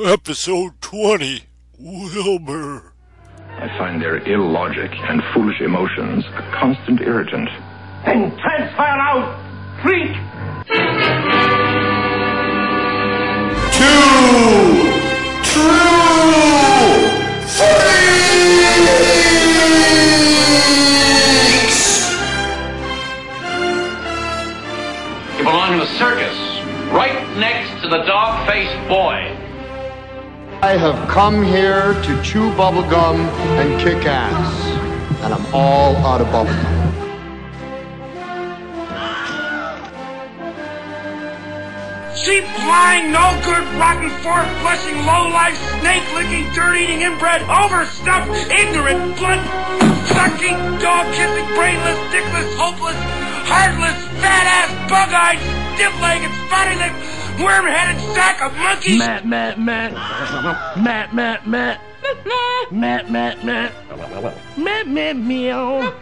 Episode 20 Wilbur. I find their illogic and foolish emotions a constant irritant. Then transfer out, freak! You belong in a circus, right next to the dog-faced boy. I have come here to chew bubblegum and kick ass. And I'm all out of bubblegum. Cheap, lying, no good, rotten, fork flushing, low life, snake licking, dirt eating, inbred, overstuffed, ignorant, blood sucking, dog kissing, brainless, dickless, hopeless, heartless, fat ass, bug eyed, stiff legged, spotty lipped, worm-headed sack of monkeys! Matt, Matt, Matt. Matt, Matt, Matt. Matt, Matt, Matt. Matt, Matt, meow.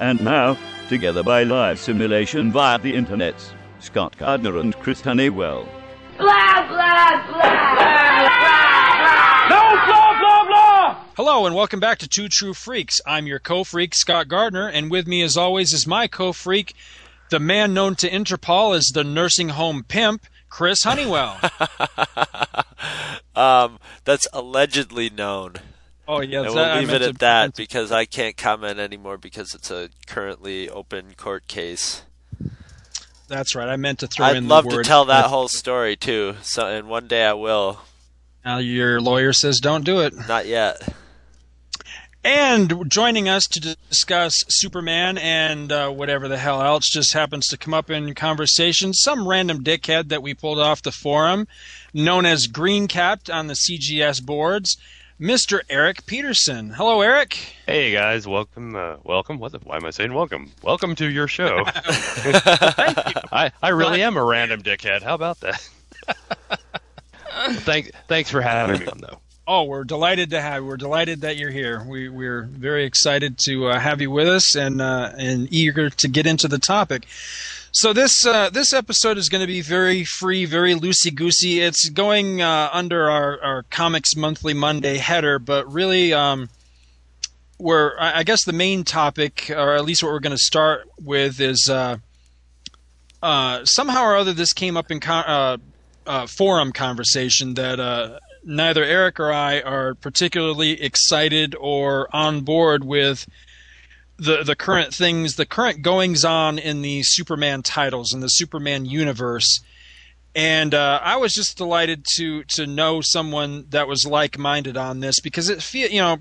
And now, together by live simulation via the internets, Scott Gardner and Chris Honeywell. Blah, blah, blah. No, blah, blah, blah. Hello, and welcome back to Two True Freaks. I'm your co freak, Scott Gardner, and with me, as always, is my co freak, the man known to Interpol as the nursing home pimp, Chris Honeywell. um, that's allegedly known. Oh yeah, And that- we'll leave it at that to- because I can't comment anymore because it's a currently open court case. That's right. I meant to throw I'd in I'd love to tell that whole story too. So, and one day I will. Now your lawyer says don't do it. Not yet. And joining us to discuss Superman and uh, whatever the hell else just happens to come up in conversation, some random dickhead that we pulled off the forum, known as Green Capped on the CGS boards, Mr. Eric Peterson. Hello, Eric. Hey guys, welcome. Uh, welcome. What? The, why am I saying welcome? Welcome to your show. I I really am a random dickhead. How about that? Thank thanks for having me on though. Oh, we're delighted to have. We're delighted that you're here. We, we're very excited to uh, have you with us and uh, and eager to get into the topic. So this uh, this episode is going to be very free, very loosey goosey. It's going uh, under our, our Comics Monthly Monday header, but really, um, we're I guess the main topic, or at least what we're going to start with, is uh, uh, somehow or other this came up in con- forum conversation that neither Eric or I are particularly excited or on board with the the current things, the current goings on in the Superman titles in the Superman universe. And uh, I was just delighted to to know someone that was like minded on this because it feel you know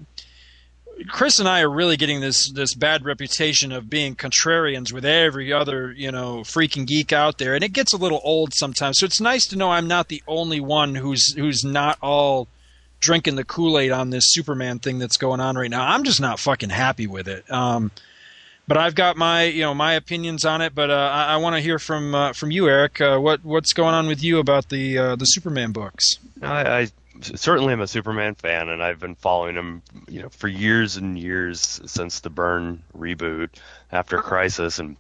Chris and I are really getting this this bad reputation of being contrarians with every other you know freaking geek out there, and it gets a little old sometimes. So it's nice to know I'm not the only one who's who's not all drinking the Kool Aid on this Superman thing that's going on right now. I'm just not fucking happy with it. Um, but I've got my you know my opinions on it. But uh, I, I want to hear from uh, from you, Eric. Uh, what what's going on with you about the uh, the Superman books? I, I certainly I'm a Superman fan, and I've been following him, you know, for years and years since the Byrne reboot after Crisis, and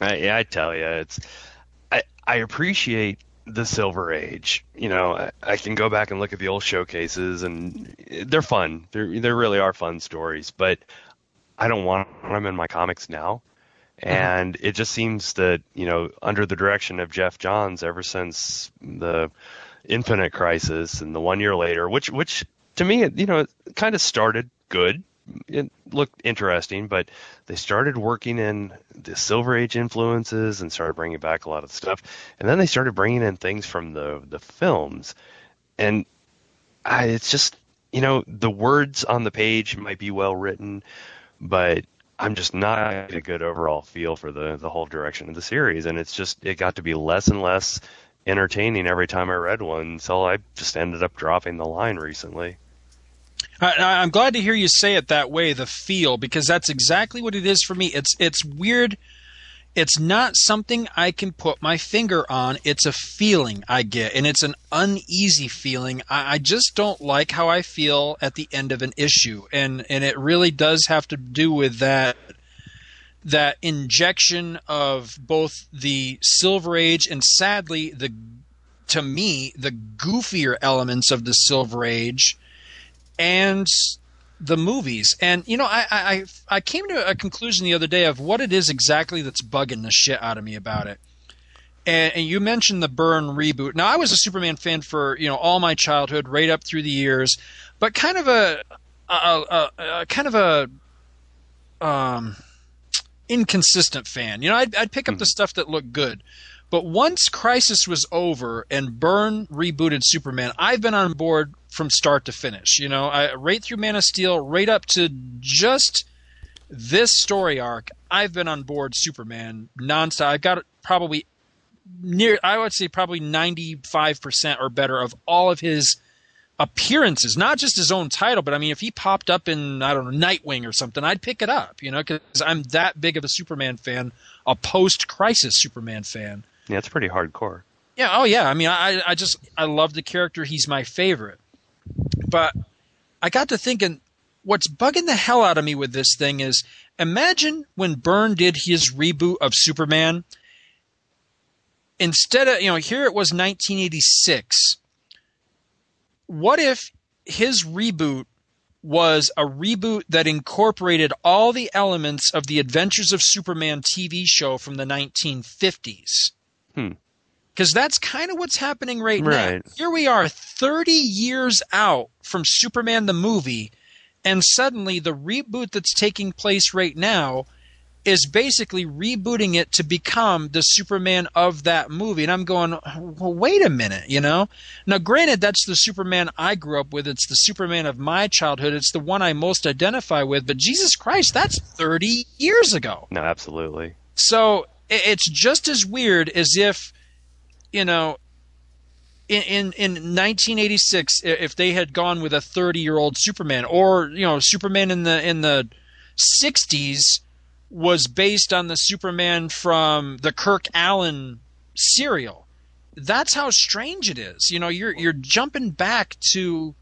I, I tell you, it's I I appreciate the Silver Age. You know, I, I can go back and look at the old showcases, and they're fun. They're they really are fun stories, but I don't want them in my comics now. Uh-huh. And it just seems that, you know, under the direction of Geoff Johns ever since the Infinite Crisis and the one year later, which which to me, you know, kind of started good. It looked interesting, but they started working in the Silver Age influences and started bringing back a lot of stuff. And then they started bringing in things from the the films, and I, it's just you know the words on the page might be well written, but I'm just not a good overall feel for the the whole direction of the series, and it's just it got to be less and less entertaining every time I read one, so I just ended up dropping the line recently. I, I'm glad to hear you say it that way, the feel, because that's exactly what it is for me. It's it's weird. It's not something I can put my finger on. It's a feeling I get, and it's an uneasy feeling. I, I just don't like how I feel at the end of an issue, and and it really does have to do with that that injection of both the Silver Age and sadly the to me the goofier elements of the Silver Age and the movies. And you know, I, I I came to a conclusion the other day of what it is exactly that's bugging the shit out of me about it. And, and you mentioned the Byrne reboot. Now, I was a Superman fan for you know all my childhood, right up through the years, but kind of a, a, a, a kind of a um, inconsistent fan. You know, I'd, I'd pick up the hmm. stuff that looked good. But once Crisis was over and Byrne rebooted Superman, I've been on board from start to finish. You know, I, right through Man of Steel, right up to just this story arc. I've been on board Superman nonstop. I've got probably near, I would say probably 95% or better of all of his appearances, not just his own title, but I mean, if he popped up in, I don't know, Nightwing or something, I'd pick it up, you know, because I'm that big of a Superman fan, a post crisis Superman fan. Yeah, it's pretty hardcore. Yeah, oh yeah. I mean, I, I just, I love the character. He's my favorite. But I got to thinking, what's bugging the hell out of me with this thing is imagine when Byrne did his reboot of Superman. Instead of, you know, here it was 1986 what if his reboot was a reboot that incorporated all the elements of the Adventures of Superman TV show from the 1950s? Hmm. Because that's kind of what's happening right, Right. now. Here we are, 30 years out from Superman the movie, and suddenly the reboot that's taking place right now is basically rebooting it to become the Superman of that movie. And I'm going, well, wait a minute, you know? Now, granted, that's the Superman I grew up with. It's the Superman of my childhood. It's the one I most identify with. But Jesus Christ, that's 30 years ago. No, absolutely. So it's just as weird as if, you know, in, in, in 1986, if they had gone with a 30 year old Superman, or you know, Superman in the in the 60s was based on the Superman from the Kirk Alyn serial. That's how strange it is. You know, you're you're jumping back to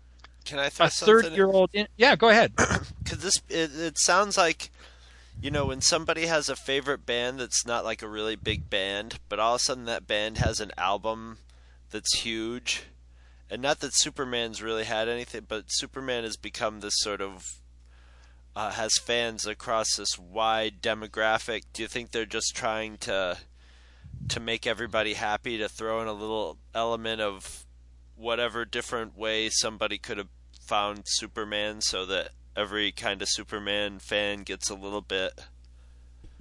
Can I a? 30 year old. Yeah, go ahead. Because this, it, it sounds like, you know, when somebody has a favorite band that's not like a really big band, but all of a sudden that band has an album that's huge, and not that Superman's really had anything, but Superman has become this sort of uh, has fans across this wide demographic. Do you think they're just trying to to make everybody happy to throw in a little element of whatever different way somebody could have found Superman so that every kind of Superman fan gets a little bit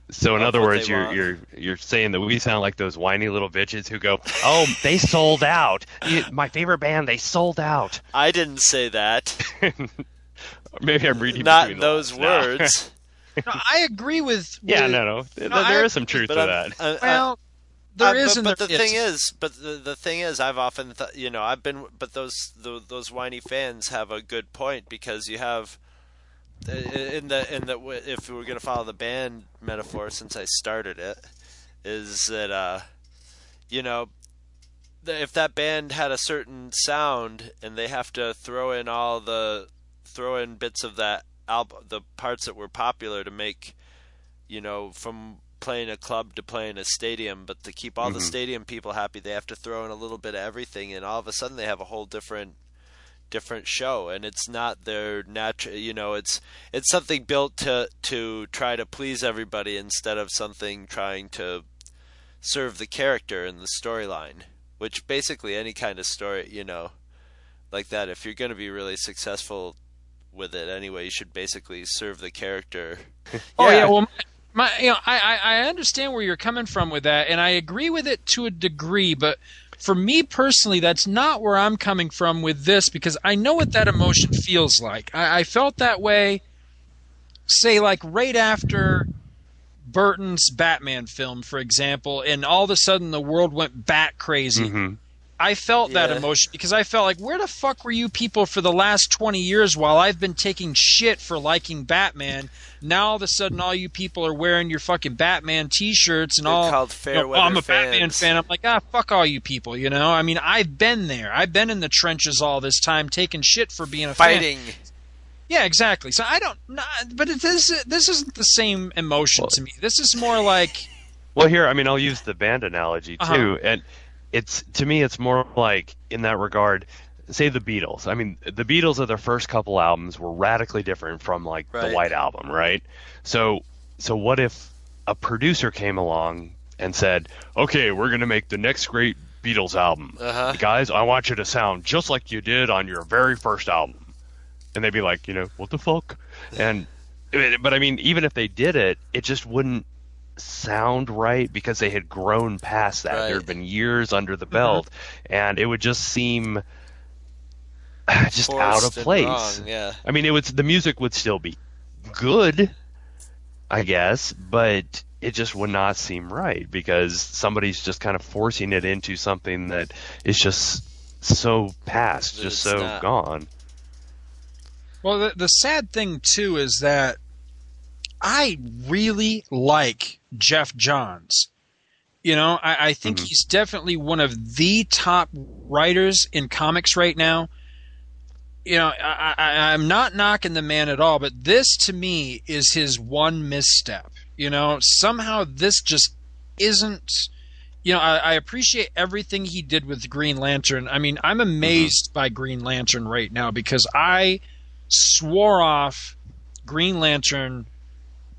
So in other words, you're want. you're you're saying that we sound like those whiny little bitches who go, "Oh, they sold out. You- My favorite band, they sold out." I didn't say that. Maybe I'm reading Not between those lines words. No, I agree with. yeah, with- no, no. There, No, there I- is some truth to I'm- that. I- I- Well, there Uh, is, but, but there the thing isn't. but the, the thing is, I've often, th- you know, I've been, but those the, those whiny fans have a good point because you have uh, in the in the if we're going to follow the band metaphor since I started it, is that uh, you know, if that band had a certain sound and they have to throw in all the throw in bits of that album, the parts that were popular to make, you know, from playing a club to playing a stadium, but to keep all the Mhm. stadium people happy, they have to throw in a little bit of everything, and all of a sudden they have a whole different different show and it's not their natural you know it's it's something built to to try to please everybody instead of something trying to serve the character and the storyline which basically any kind of story you know like that if you're going to be really successful with it anyway you should basically serve the character Oh yeah, well, my, you know, I, I I understand where you're coming from with that, and I agree with it to a degree. But for me personally, that's not where I'm coming from with this because I know what that emotion feels like. I, I felt that way, say, like right after Burton's Batman film, for example, and all of a sudden the world went bat crazy. Mhm. I felt that emotion because I felt like, where the fuck were you people for the last 20 years while I've been taking shit for liking Batman? Now all of a sudden, all you people are wearing your fucking Batman T-shirts and They're all. called fair you know, weather I'm a Batman fan. I'm like, ah, fuck all you people. You know, I mean, I've been there. I've been in the trenches all this time, taking shit for being a fan. fighting Yeah, exactly. So I don't, nah, but this this isn't the same emotion to me. This is more like, Well, here, I mean, I'll use the band analogy too, Uh-huh. and it's to me it's more like in that regard say the Beatles. I mean, the Beatles of their first couple albums were radically different from like Right. the White Album, right? So so what if a producer came along and said, "Okay, we're going to make the next great Beatles album. Uh-huh. Guys, I want you to sound just like you did on your very first album." And they'd be like, you know, what the fuck? And but I mean, even if they did it, it just wouldn't sound right because they had grown past that. Right. There had been years under the belt, and it would just seem just out of place. wrong, yeah. I mean, it was the music would still be good, I guess, but it just would not seem right because somebody's just kind of forcing it into something that is just so past, just so not. gone. Well, the, the sad thing too is that I really like Geoff Johns. You know, I, I think mm-hmm. he's definitely one of the top writers in comics right now. You know, I, I, I'm not knocking the man at all, but this to me is his one misstep. You know, somehow this just isn't. You know, I, I appreciate everything he did with Green Lantern. I mean, I'm mm-hmm. amazed by Green Lantern right now because I swore off Green Lantern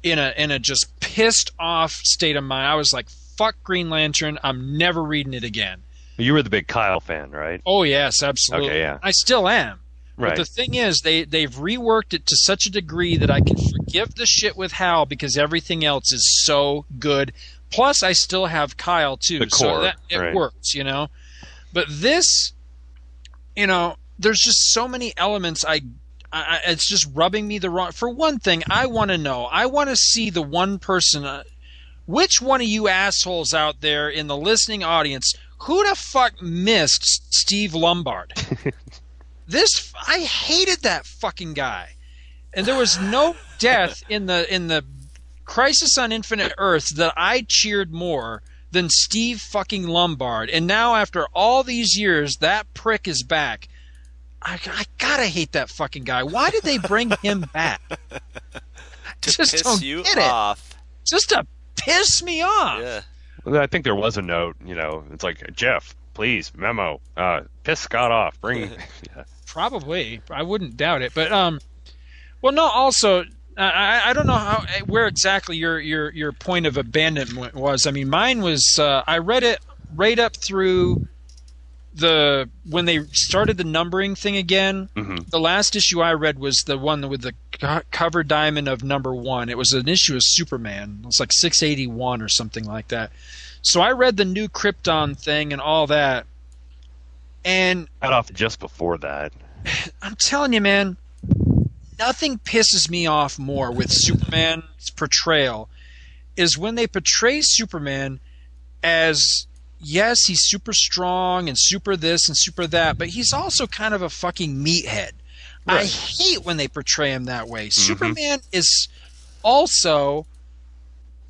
in a in a just pissed off state of mind. I was like, "Fuck Green Lantern! I'm never reading it again." You were the big Kyle fan, right? Oh yes, absolutely. Okay, yeah. I still am. Right. But the thing is, they they've reworked it to such a degree that I can forgive the shit with Hal because everything else is so good. Plus, I still have Kyle too, The so that it right. works, you know. But this, you know, there's just so many elements. I, I it's just rubbing me the wrong. For one thing, I want to know. I want to see the one person. Uh, which one of you assholes out there in the listening audience, who the fuck missed Steve Lombard? this I hated that fucking guy. And there was no death in the in the Crisis on Infinite Earths that I cheered more than Steve fucking Lombard. And now after all these years, that prick is back. I, I gotta hate that fucking guy. Why did they bring him back? To Just piss don't you get it. off. Just to piss me off. Yeah. Well, I think there was a note, you know, it's like, Geoff, please, memo, uh, piss Scott off. Bring. yeah. Probably, I wouldn't doubt it. But um, well, no. Also, I I don't know how where exactly your your your point of abandonment was. I mean, mine was uh, I read it right up through the when they started the numbering thing again. Mhm. The last issue I read was the one with the co- cover diamond of number one. It was an issue of Superman. It was like six eighty one or something like that. So I read the new Krypton thing and all that. And Got off just before that. I'm telling you, man, nothing pisses me off more with Superman's portrayal is when they portray Superman as yes, he's super strong and super this and super that, but he's also kind of a fucking meathead. I hate when they portray him that way. Superman is also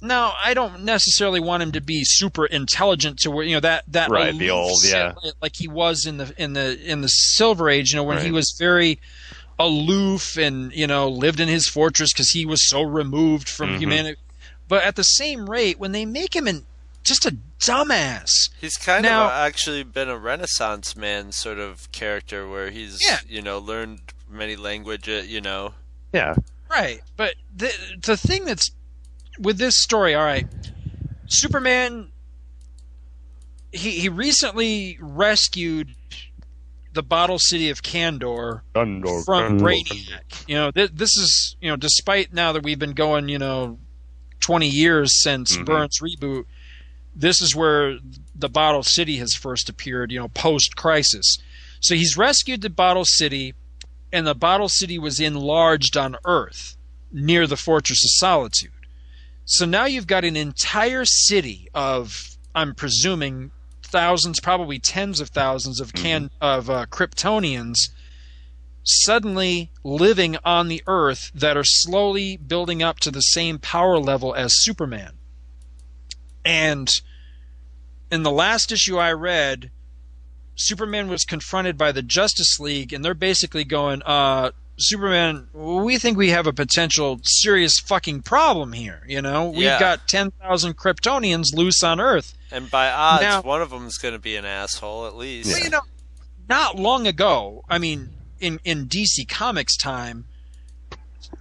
now I don't necessarily want him to be super intelligent to where you know that that Right, the old- yeah. like he was in the in the in the Silver Age, you know, when he was very aloof and you know lived in his fortress because he was so removed from Mhm. humanity. But at the same rate, when they make him an just a dumbass, He's kind Now- of actually been a Renaissance man sort of character where he's, Yeah. you know, learned many languages, you know. Yeah. Right, but the the thing that's with this story, all right, Superman. He he recently rescued the bottle city of Kandor Undor, from Undor. Brainiac. You know, th- this is you know, despite now that we've been going, you know, twenty years since Mhm. Byrne's reboot, this is where the Bottle City has first appeared. You know, post Crisis. So he's rescued the Bottle City, and the Bottle City was enlarged on Earth near the Fortress of Solitude. So now you've got an entire city of, I'm presuming, thousands, probably tens of thousands of can of uh, Kryptonians suddenly living on the Earth that are slowly building up to the same power level as Superman. And in the last issue I read, Superman was confronted by the Justice League, and they're basically going, uh, Superman, we think we have a potential serious fucking problem here. You know, we've Yeah. got ten thousand Kryptonians loose on Earth. And by odds, Now- one of them's going to be an asshole at least. Well, you know, not long ago, I mean, in in DC Comics time,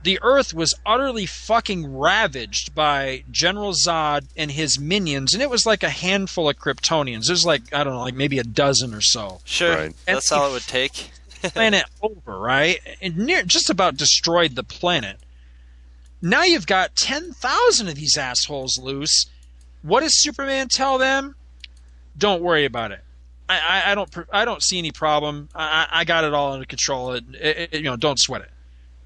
the Earth was utterly fucking ravaged by General Zod and his minions, and it was like a handful of Kryptonians. There's like I don't know, like maybe a dozen or so. Sure, Right. that's all it would take. planet over, right? And near just about destroyed the planet. Now you've got 10,000 of these assholes loose. What does Superman tell them? Don't worry about it. I, I, I don't I don't see any problem. I, I I got it all under control. It, it, it- you know, don't sweat it.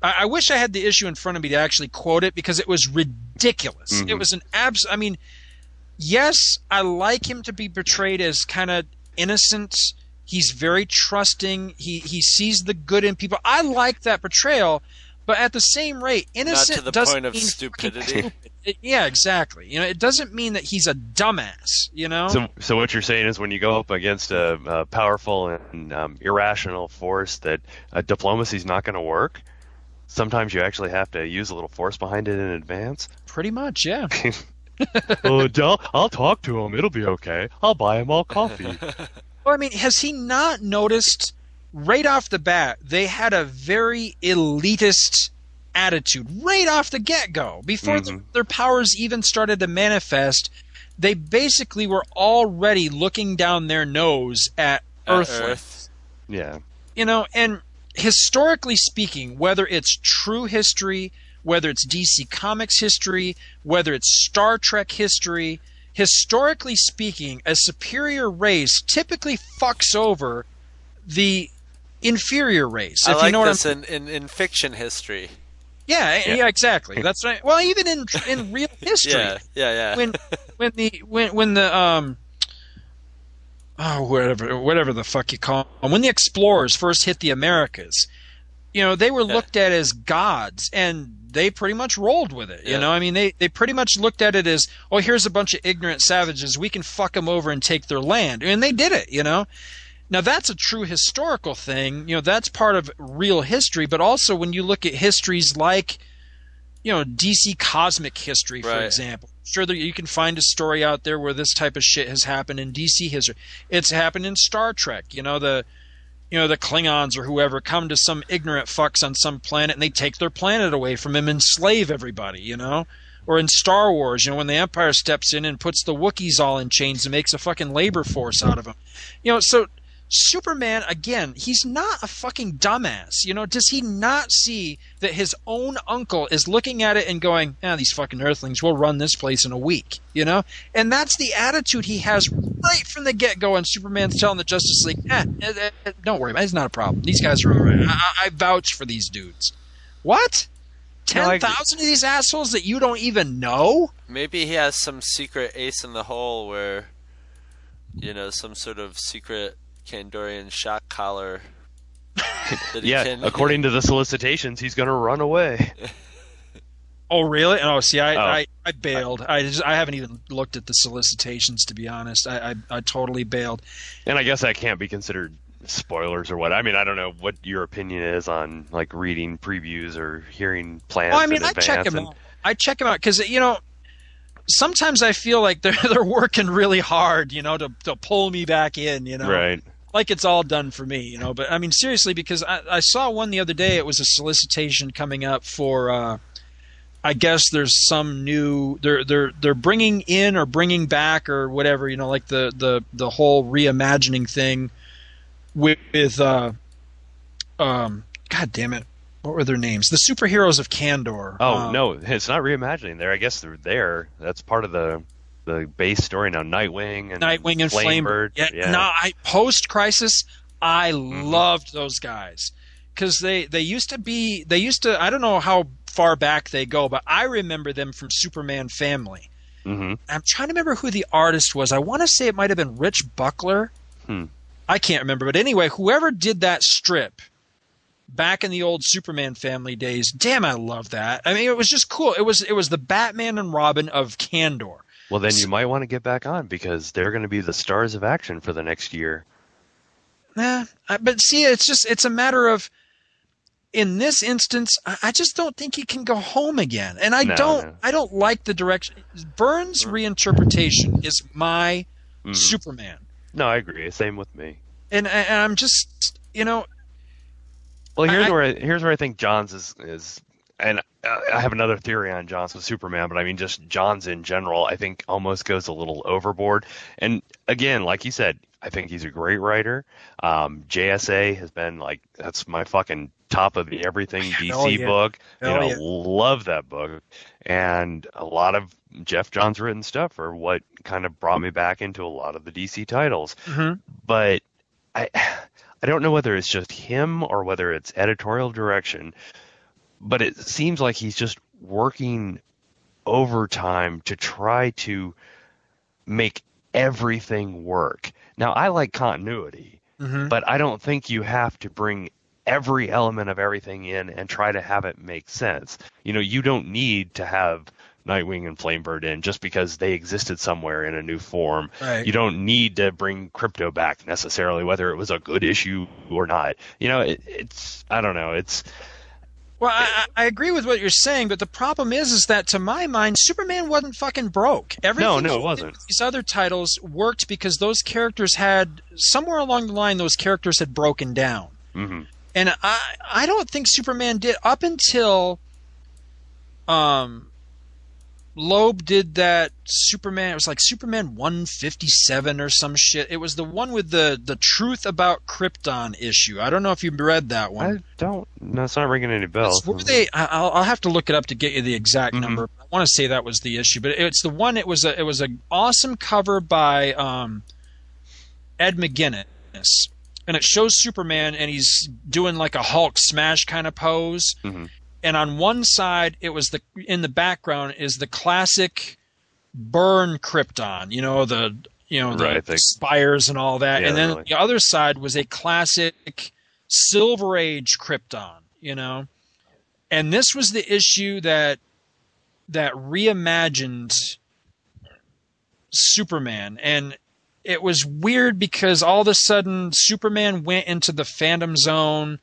I, I wish I had the issue in front of me to actually quote it because it was ridiculous. Mhm. It was an abs. I mean, yes, I like him to be portrayed as kind of innocent. He's very trusting. He he sees the good in people. I like that portrayal, but at the same rate, innocent Not to the doesn't point of mean stupidity. yeah, exactly. You know, it doesn't mean that he's a dumbass. You know, So, so what you're saying is when you go up against a, a powerful and um, irrational force, that uh, diplomacy's not going to work. Sometimes you actually have to use a little force behind it in advance. pretty much, yeah. oh, I'll, I'll talk to him. It'll be okay. I'll buy him all coffee. Well, I mean, has he not noticed right off the bat they had a very elitist attitude right off the get go before th- mm-hmm. their powers even started to manifest? They basically were already looking down their nose at, At Earthlings. Earth. yeah. you know, and historically speaking, whether it's true history, whether it's DC Comics history, whether it's Star Trek history, historically speaking, a superior race typically fucks over the inferior race. I if like you know this in, in, in fiction history. yeah, yeah, Yeah. exactly. That's right. Well, even in in real history, Yeah, yeah, yeah. when when the when when the um oh whatever whatever the fuck you call them when the explorers first hit the Americas, you know they were looked at as gods and they pretty much rolled with it. You Yeah. know, I mean they they pretty much looked at it as oh here's a bunch of ignorant savages we can fuck them over and take their land and they did it. You know. Now that's a true historical thing. You know, that's part of real history, but also when you look at histories like you know, DC cosmic history, for Right. example. Sure, there, you can find a story out there where this type of shit has happened in DC history. It's happened in Star Trek. You know, the you know the Klingons or whoever come to some ignorant fucks on some planet and they take their planet away from him, and enslave everybody. You know. Or in Star Wars, you know, when the Empire steps in and puts the Wookiees all in chains and makes a fucking labor force out of them. You know, so Superman, again, he's not a fucking dumbass. You know, does he not see that his own uncle is looking at it and going, ah, these fucking earthlings, we'll run this place in a week, you know? And that's the attitude he has right from the get go. And Superman's telling the Justice League, eh, eh, eh, don't worry about it, it's not a problem. These guys are all right. I, I- I vouch for these dudes. What? 10,000 of these assholes that you don't even know? Maybe he has some secret ace in the hole where, you know, some sort of secret Kandorian shock collar. that he Yeah, can- according to the solicitations, he's going to run away. Oh, really? Oh, see, I, Oh. I, I bailed. I just, I haven't even looked at the solicitations to be honest. I, I, I totally bailed. And I guess that can't be considered spoilers or what. I mean, I don't know what your opinion is on like reading previews or hearing plans. Well, I mean, in I check them and- out. I check them out because you know sometimes I feel like they're they're working really hard, you know, to to pull me back in, you know, Right. Like it's all done for me, you know. But I mean, seriously, because I, I saw one the other day. It was a solicitation coming up for. Uh, I guess there's some new they're they're they're bringing in or bringing back or whatever you know like the the the whole reimagining thing with, with uh um god damn it what were their names the superheroes of Kandor Oh Um, no, it's not reimagining. There, I guess they're there. That's part of the the base story now. Nightwing and Nightwing and Flamebird. Flamebird. Yeah, No, I post Crisis, I Mm-hmm. loved those guys because they they used to be they used to I don't know how far back they go, but I remember them from Superman Family. hmm I'm trying to remember who the artist was. I want to say it might have been Rich Buckler. Hmm. I can't remember, but anyway, whoever did that strip back in the old Superman family days, damn, I love that. I mean, it was just cool. It was it was the Batman and Robin of Kandor. Well, then you might want to get back on because they're going to be the stars of action for the next year. Nah, I- but see, it's just it's a matter of in this instance, I just don't think he can go home again. And I No, don't no. I don't like the direction Byrne's reinterpretation is my Mhm. Superman. No, I agree. Same with me. And, and I'm just you know Well, here's I- where I, here's where I think Johns is is, and uh, I have another theory on Johns with Superman, but I mean just Johns in general. I think almost goes a little overboard. And again, like you said, I think he's a great writer. Um, JSA has been like that's my fucking top of the everything DC Hell yeah. book. Hell you know, yeah. love that book, and a lot of Geoff Johns written stuff are what kind of brought me back into a lot of the DC titles mhm. but I I don't know whether it's just him or whether it's editorial direction, but it seems like he's just working overtime to try to make everything work. Now I like continuity, Mhm. but I don't think you have to bring every element of everything in and try to have it make sense. You know, you don't need to have Nightwing and Flamebird in just because they existed somewhere in a new form. Right. You don't need to bring Krypto back necessarily, whether it was a good issue or not. You know, it, it's I don't know. It's Well, I, I agree with what you're saying, but the problem is, is that to my mind, Superman wasn't fucking broke. Everything no, he it wasn't. These other titles worked because those characters had somewhere along the line, those characters had broken down, hmm and I I don't think Superman did up until, um, Loeb did that Superman. It was like Superman 157 or some shit. It was the one with the the truth about Krypton issue. I don't know if you read that one. I don't. No, it's not ringing any bells. It's where they, I- I'll, I'll have to look it up to get you the exact Mhm. number. I want to say that was the issue, but it's the one. It was a, it was an awesome cover by um, Ed McGuinness, and it shows Superman, and he's doing like a Hulk smash kind of pose. Mhm. And on one side, it was the in the background is the classic Byrne Krypton. You know the you know the Right, spires and all that, Yeah, and then really. the other side was a classic Silver Age Krypton, you know. And this was the issue that that reimagined Superman and it was weird because all of a sudden Superman went into the Phantom Zone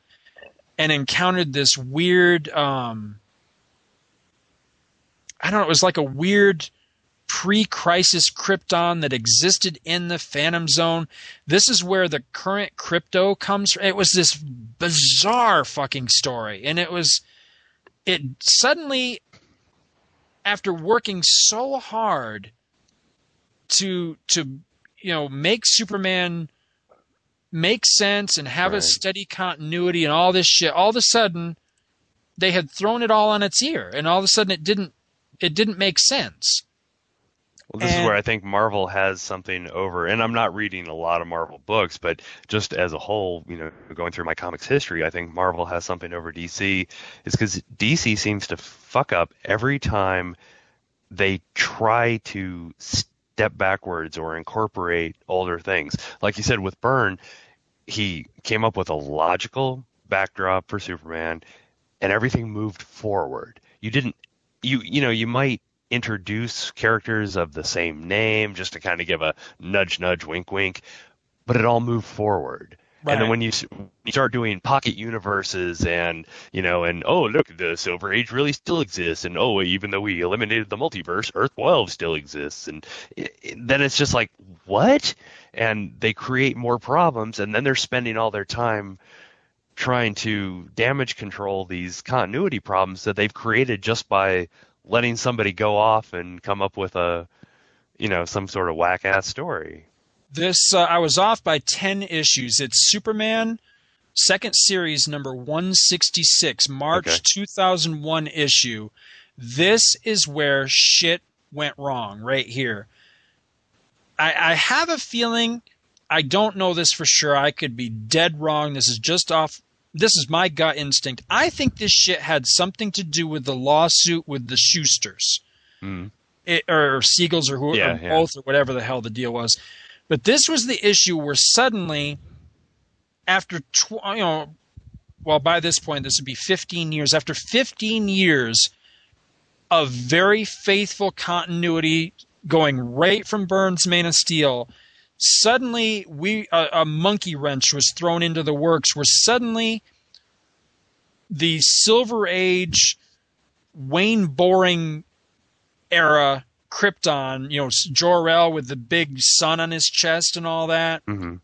and encountered this weird um I don't know, it was like a weird pre-crisis Krypton that existed in the Phantom Zone. This is where the current Krypto comes from. It was this bizarre fucking story. And it was it suddenly after working so hard to to you know make Superman make sense and have a steady continuity and all this shit, all of a sudden they had thrown it all on its ear and all of a sudden it didn't it didn't make sense. Well, this And- is where I think Marvel has something over, and I'm not reading a lot of Marvel books, but just as a whole, you know, going through my comics history, I think Marvel has something over DC, is because DC seems to fuck up every time they try to step backwards or incorporate older things. Like you said with Byrne, he came up with a logical backdrop for Superman, and everything moved forward. You didn't, you you know, you might introduce characters of the same name just to kind of give a nudge, nudge, wink, wink, but it all moved forward. And then when you, you start doing pocket universes and you know and oh look the Silver Age really still exists and oh even though we eliminated the multiverse Earth 12 still exists. And i i- then it's just like what? And they create more problems and then they're spending all their time trying to damage control these continuity problems that they've created just by letting somebody go off and come up with a you know some sort of whack ass story. This uh, I was off by 10 issues. It's Superman second series number 166, March Okay. 2001 issue. This is where shit went wrong right here. I, I have a feeling I don't know this for sure. I could be dead wrong. This is just off this is my gut instinct. I think this shit had something to do with the lawsuit with the Shusters Mm. it, or Siegels or, who, Yeah, or yeah. both or whatever the hell the deal was. But this was the issue where suddenly, after tw- you know, well by this point this would be 15 years. After 15 years of very faithful continuity, going right from Byrne's Man of Steel, suddenly we a, a monkey wrench was thrown into the works. Where suddenly the Silver Age Wayne Boring era Krypton, you know, Jor-El with the big sun on his chest and all that, hmm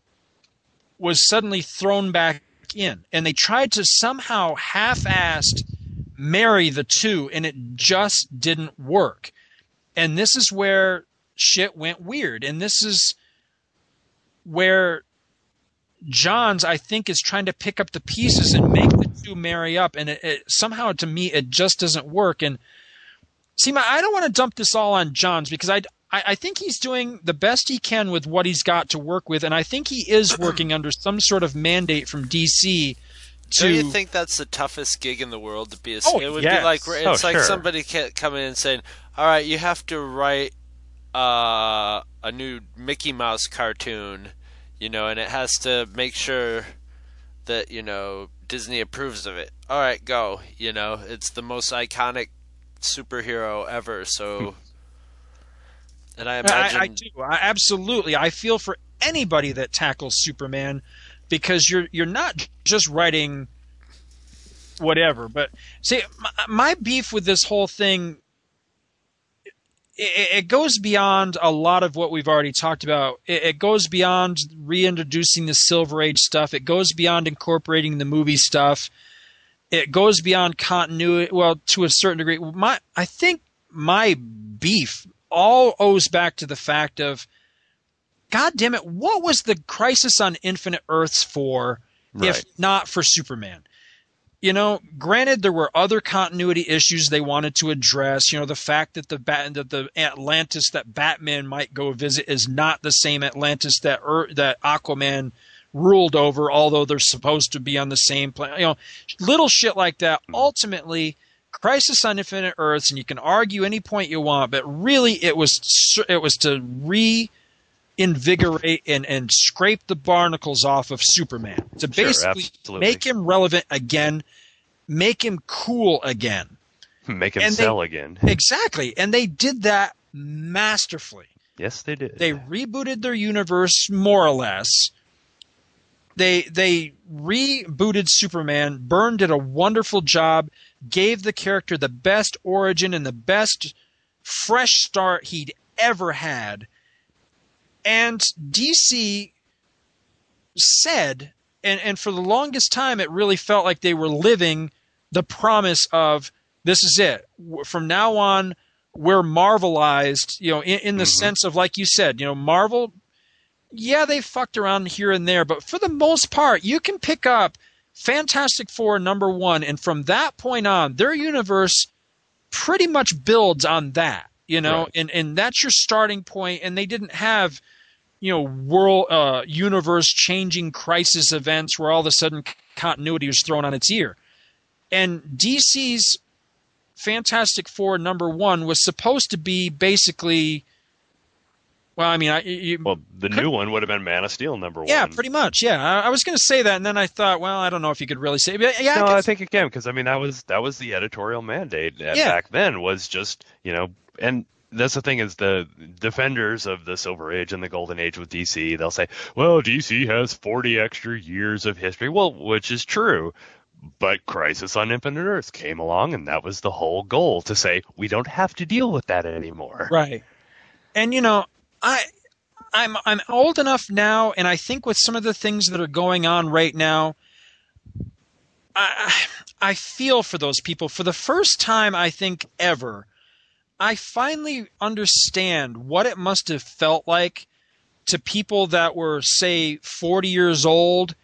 was suddenly thrown back in. And they tried to somehow half-assed marry the two, and it just didn't work. And this is where shit went weird. And this is where Johns, I think, is trying to pick up the pieces and make the two marry up. And it, it, somehow, to me, it just doesn't work. And see, my, I don't want to dump this all on Johns because I, I, I think he's doing the best he can with what he's got to work with. And I think he is working under some sort of mandate from DC. To, Don't you think that's the toughest gig in the world to be a? Oh, it would yes. be like it's Oh, like sure. somebody coming in and saying, "All right, you have to write uh, a new Mickey Mouse cartoon, you know, and it has to make sure that you know Disney approves of it. All right, go. You know, it's the most iconic superhero ever. So, hmm. and I imagine I, I do. I, absolutely. I feel for anybody that tackles Superman because you're you're not just writing whatever. But see, my, my beef with this whole thing. It, it goes beyond a lot of what we've already talked about. It, it goes beyond reintroducing the Silver Age stuff. It goes beyond incorporating the movie stuff. It goes beyond continuity. Well, to a certain degree, my I think my beef all owes back to the fact of God damn it, what was the crisis on Infinite Earths for if not for Superman? You know, granted there were other continuity issues they wanted to address, you know, the fact that the bat that the Atlantis that Batman might go visit is not the same Atlantis that Ur- that Aquaman ruled over, although they're supposed to be on the same planet. You know, little shit like that. Mm. Ultimately, Crisis on Infinite Earths, and you can argue any point you want, but really, it was it was to reinvigorate and and scrape the barnacles off of Superman to basically absolutely. make him relevant again, make him cool again. Make him And they- sell again. Exactly, and they did that masterfully. Yes, they did. They rebooted their universe more or less. They they rebooted Superman. Byrne did a wonderful job. Gave the character the best origin and the best fresh start he'd ever had. And DC said, and, and for the longest time, it really felt like they were living the promise of this is it. From now on, we're Marvelized, you know, in, in the mm-hmm. sense of, like you said, you know, Marvel, yeah, they fucked around here and there, but for the most part, you can pick up Fantastic Four number one, and from that point on, their universe pretty much builds on that, you know, Right. and, and that's your starting point. and they didn't have you know world uh, universe changing crisis events where all of a sudden continuity was thrown on its ear and dc's fantastic four number one was supposed to be basically well i mean I, you, Well, the new one would have been Man of Steel number one. yeah pretty much yeah I, I was going to say that and then i thought well i don't know if you could really say but yeah no, I I think it can because I mean that was that was the editorial mandate Yeah. back then was just you know and that's the thing is the defenders of the Silver Age and the Golden Age with DC they'll say well DC has 40 extra years of history well which is true but Crisis on Infinite Earths came along and that was the whole goal to say we don't have to deal with that anymore Right. And you know, I I'm I'm old enough now and I think with some of the things that are going on right now I I feel for those people for the first time I think ever I finally understand what it must have felt like to people that were say 40 years old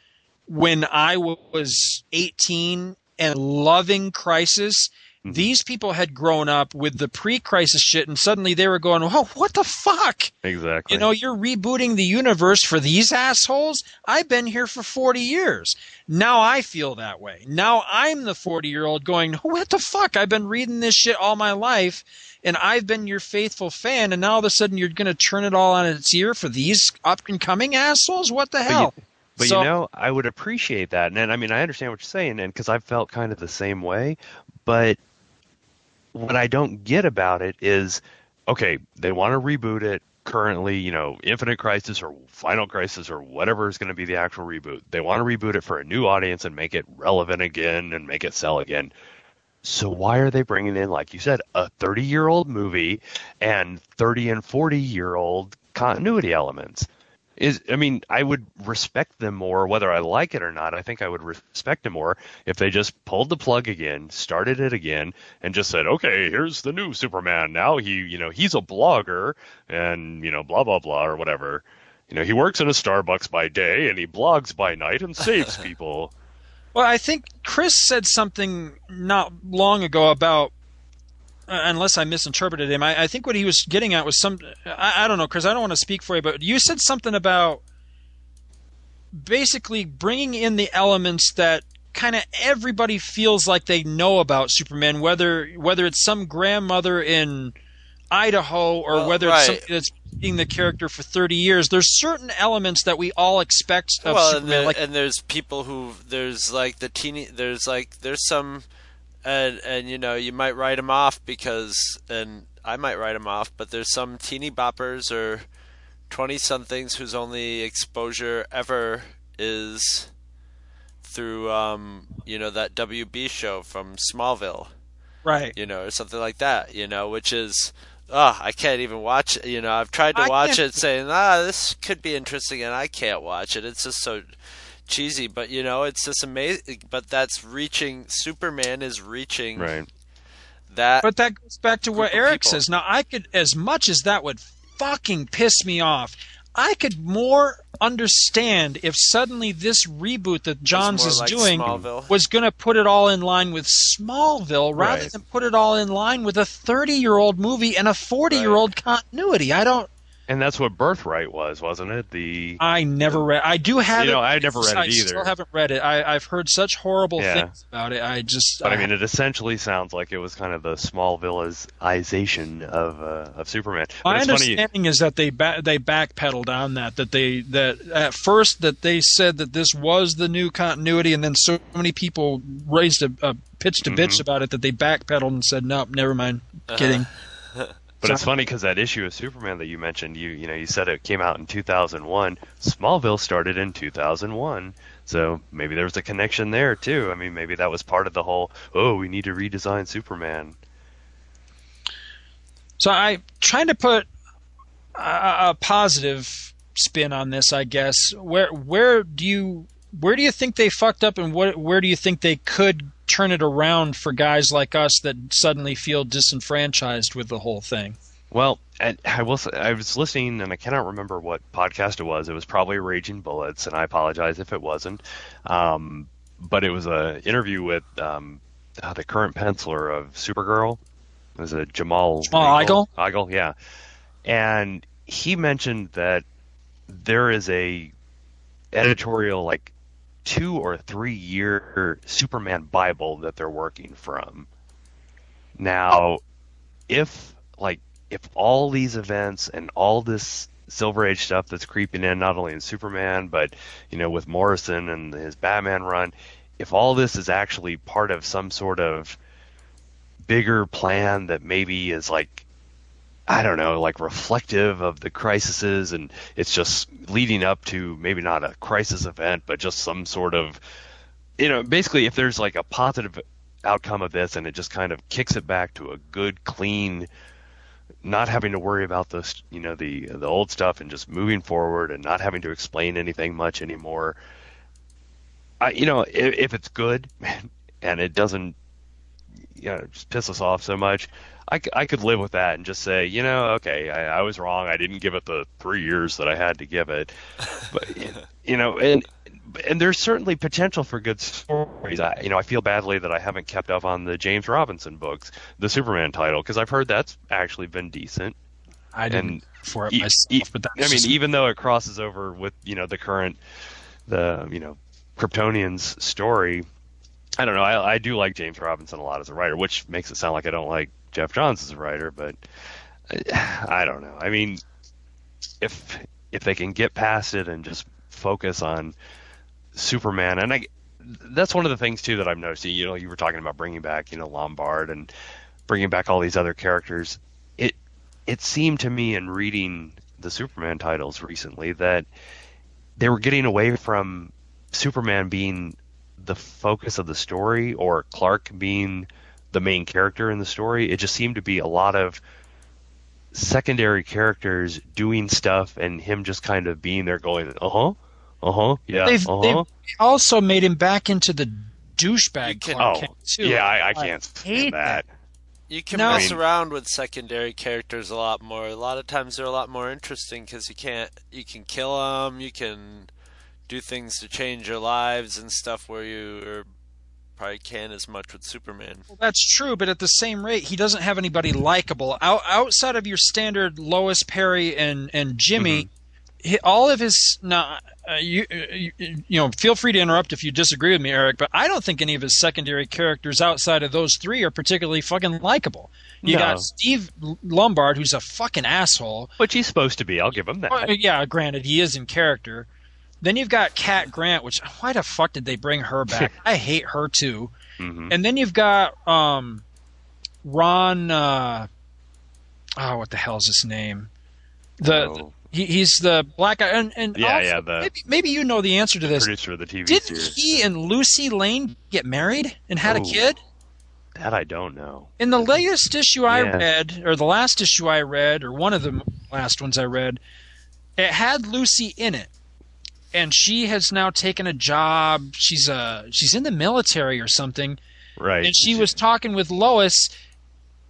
when I was 18 and loving Crisis. Mm-hmm. These people had grown up with the pre-crisis shit, and suddenly they were going, "Oh, what the fuck?" exactly You know, you're rebooting the universe for these assholes. I've been here for 40 years. Now I feel that way. Now I'm the 40 year old going, "What the fuck? I've been reading this shit all my life." And I've been your faithful fan, and now all of a sudden you're going to turn it all on its ear for these up and coming assholes? What the hell? But So- you know, I would appreciate that, and, and I mean, I understand what you're saying, and because I've felt kind of the same way. But what I don't get about it is, okay, they want to reboot it. currently, you know, Infinite Crisis or Final Crisis or whatever is going to be the actual reboot. They want to reboot it for a new audience and make it relevant again and make it sell again. So why are they bringing in, like you said, a 30 year old movie and 30 and 40 year old continuity elements? Is I mean, I would respect them more whether I like it or not. I think I would respect them more if they just pulled the plug again, started it again, and just said, "Okay, here's the new Superman. Now he, you know, he's a blogger and you know, blah blah blah or whatever. You know, he works in a Starbucks by day and he blogs by night and saves people." Well, I think Chris said something not long ago about, Uh, unless I misinterpreted him, I, I, think what he was getting at was some. I, I don't know, Chris. I don't want to speak for you, but you said something about basically bringing in the elements that kind of everybody feels like they know about Superman, whether whether it's some grandmother in Idaho or Well, whether right. it's somebody that's being the character for 30 years. There's certain elements that we all expect of well, and, Superman. there, like and there's people who there's like the teeny there's like there's some and and you know you might write them off because and I might write them off, but there's some teeny boppers or twenty somethings whose only exposure ever is through um you know that WB show from Smallville, right. you know, or something like that, you know, which is. Oh, I can't even watch it. You know, I've tried to I watch can't- it, saying, "Ah, this could be interesting," and I can't watch it. It's just so cheesy, but you know, it's just amazing. But that's reaching. Superman is reaching Right. that. But that goes back to what Eric people. says. Now, I could, as much as that would fucking piss me off, I could more understand if suddenly this reboot that Johns is like doing Smallville. was going to put it all in line with Smallville rather Right. than put it all in line with a 30 year old movie and a 40 year old continuity. I don't. And that's what Birthright was, wasn't it? The I never read. I do have You it. know, I never read it I either. still haven't read it. I, I've heard such horrible Yeah. things about it. I just. But I mean, it essentially sounds like it was kind of the Smallvilleization of uh, of Superman. But My it's funny. understanding is that they ba- they backpedaled on that. That they that at first that they said that this was the new continuity, and then so many people raised a, a pitched a Mm-hmm. bitch about it that they backpedaled and said, "Nope, never mind." Kidding. But it's funny because that issue of Superman that you mentioned, you you know, you said it came out in 2001. Smallville started in 2001, so maybe there was a connection there too. I mean, maybe that was part of the whole. Oh, we need to redesign Superman. So I trying to put a, a positive spin on this. I guess where where do you where do you think they fucked up, and what where do you think they could turn it around for guys like us that suddenly feel disenfranchised with the whole thing? Well, and I will. Say, I was listening, and I cannot remember what podcast it was. It was probably Raging Bullets, and I apologize if it wasn't. Um, but it was an interview with um, uh, the current penciler of Supergirl. It was a Jamal Jamal Igle? Igle, yeah. And he mentioned that there is a editorial like two or three year Superman Bible that they're working from. Now, if like if all these events and all this Silver Age stuff that's creeping in, not only in Superman, but you know with Morrison and his Batman run, if all this is actually part of some sort of bigger plan that maybe is like I don't know, like reflective of the crises, and it's just leading up to maybe not a crisis event, but just some sort of, you know, basically if there's like a positive outcome of this, and it just kind of kicks it back to a good, clean, not having to worry about this, you know, the the old stuff, and just moving forward, and not having to explain anything much anymore. I, you know, if, if it's good, and it doesn't, you know, just piss us off so much. I, I could live with that and just say, you know, okay, I, I was wrong. I didn't give it the three years that I had to give it. But you know, and and there's certainly potential for good stories. I, you know, I feel badly that I haven't kept up on the James Robinson books, the Superman title, because I've heard that's actually been decent. I didn't And for it myself, e- but that's I mean, just- even though it crosses over with you know the current, the you know Kryptonians story, I don't know. I, I do like James Robinson a lot as a writer, which makes it sound like I don't like Geoff Johns is a writer, but I, don't know. I mean, if if they can get past it and just focus on Superman, and I that's one of the things too that I'm noticing. You know, you were talking about bringing back you know Lombard and bringing back all these other characters. It it seemed to me in reading the Superman titles recently that they were getting away from Superman being the focus of the story or Clark being the main character in the story. It just seemed to be a lot of secondary characters doing stuff and him just kind of being there going, uh huh, uh huh, yeah, they've, uh they've also made him back into the douchebag can- Clark Oh, Kent, too. yeah, I, I can't stand hate that. You can No. mess I mean- around with secondary characters a lot more. A lot of times they're a lot more interesting because you can't, you can kill them, you can do things to change your lives and stuff where you are, probably can't as much with Superman. Well, that's true, but at the same rate, he doesn't have anybody likable Out, outside of your standard Lois, Perry, and and Jimmy. Mm-hmm. he- all of his now, uh, you, uh, you you know, feel free to interrupt if you disagree with me, Eric. But I don't think any of his secondary characters outside of those three are particularly fucking likable. You No. got Steve Lombard, who's a fucking asshole. Which he's supposed to be. I'll give him that. Well, yeah, granted, he is in character. Then you've got Cat Grant, which why the fuck did they bring her back? I hate her too. Mhm. And then you've got um, Ron. Uh, oh, what the hell's his name? The Oh. he, he's the black guy, and, and Yeah, also, yeah, the- maybe, maybe you know the answer to this. Producer of the TV Didn't series. he and Lucy Lane get married and had a Oh. kid? That I don't know. In the latest issue I Yeah. read, or the last issue I read, or one of the last ones I read, it had Lucy in it, and she has now taken a job. She's a she's in the military or something, Right. and she was talking with Lois.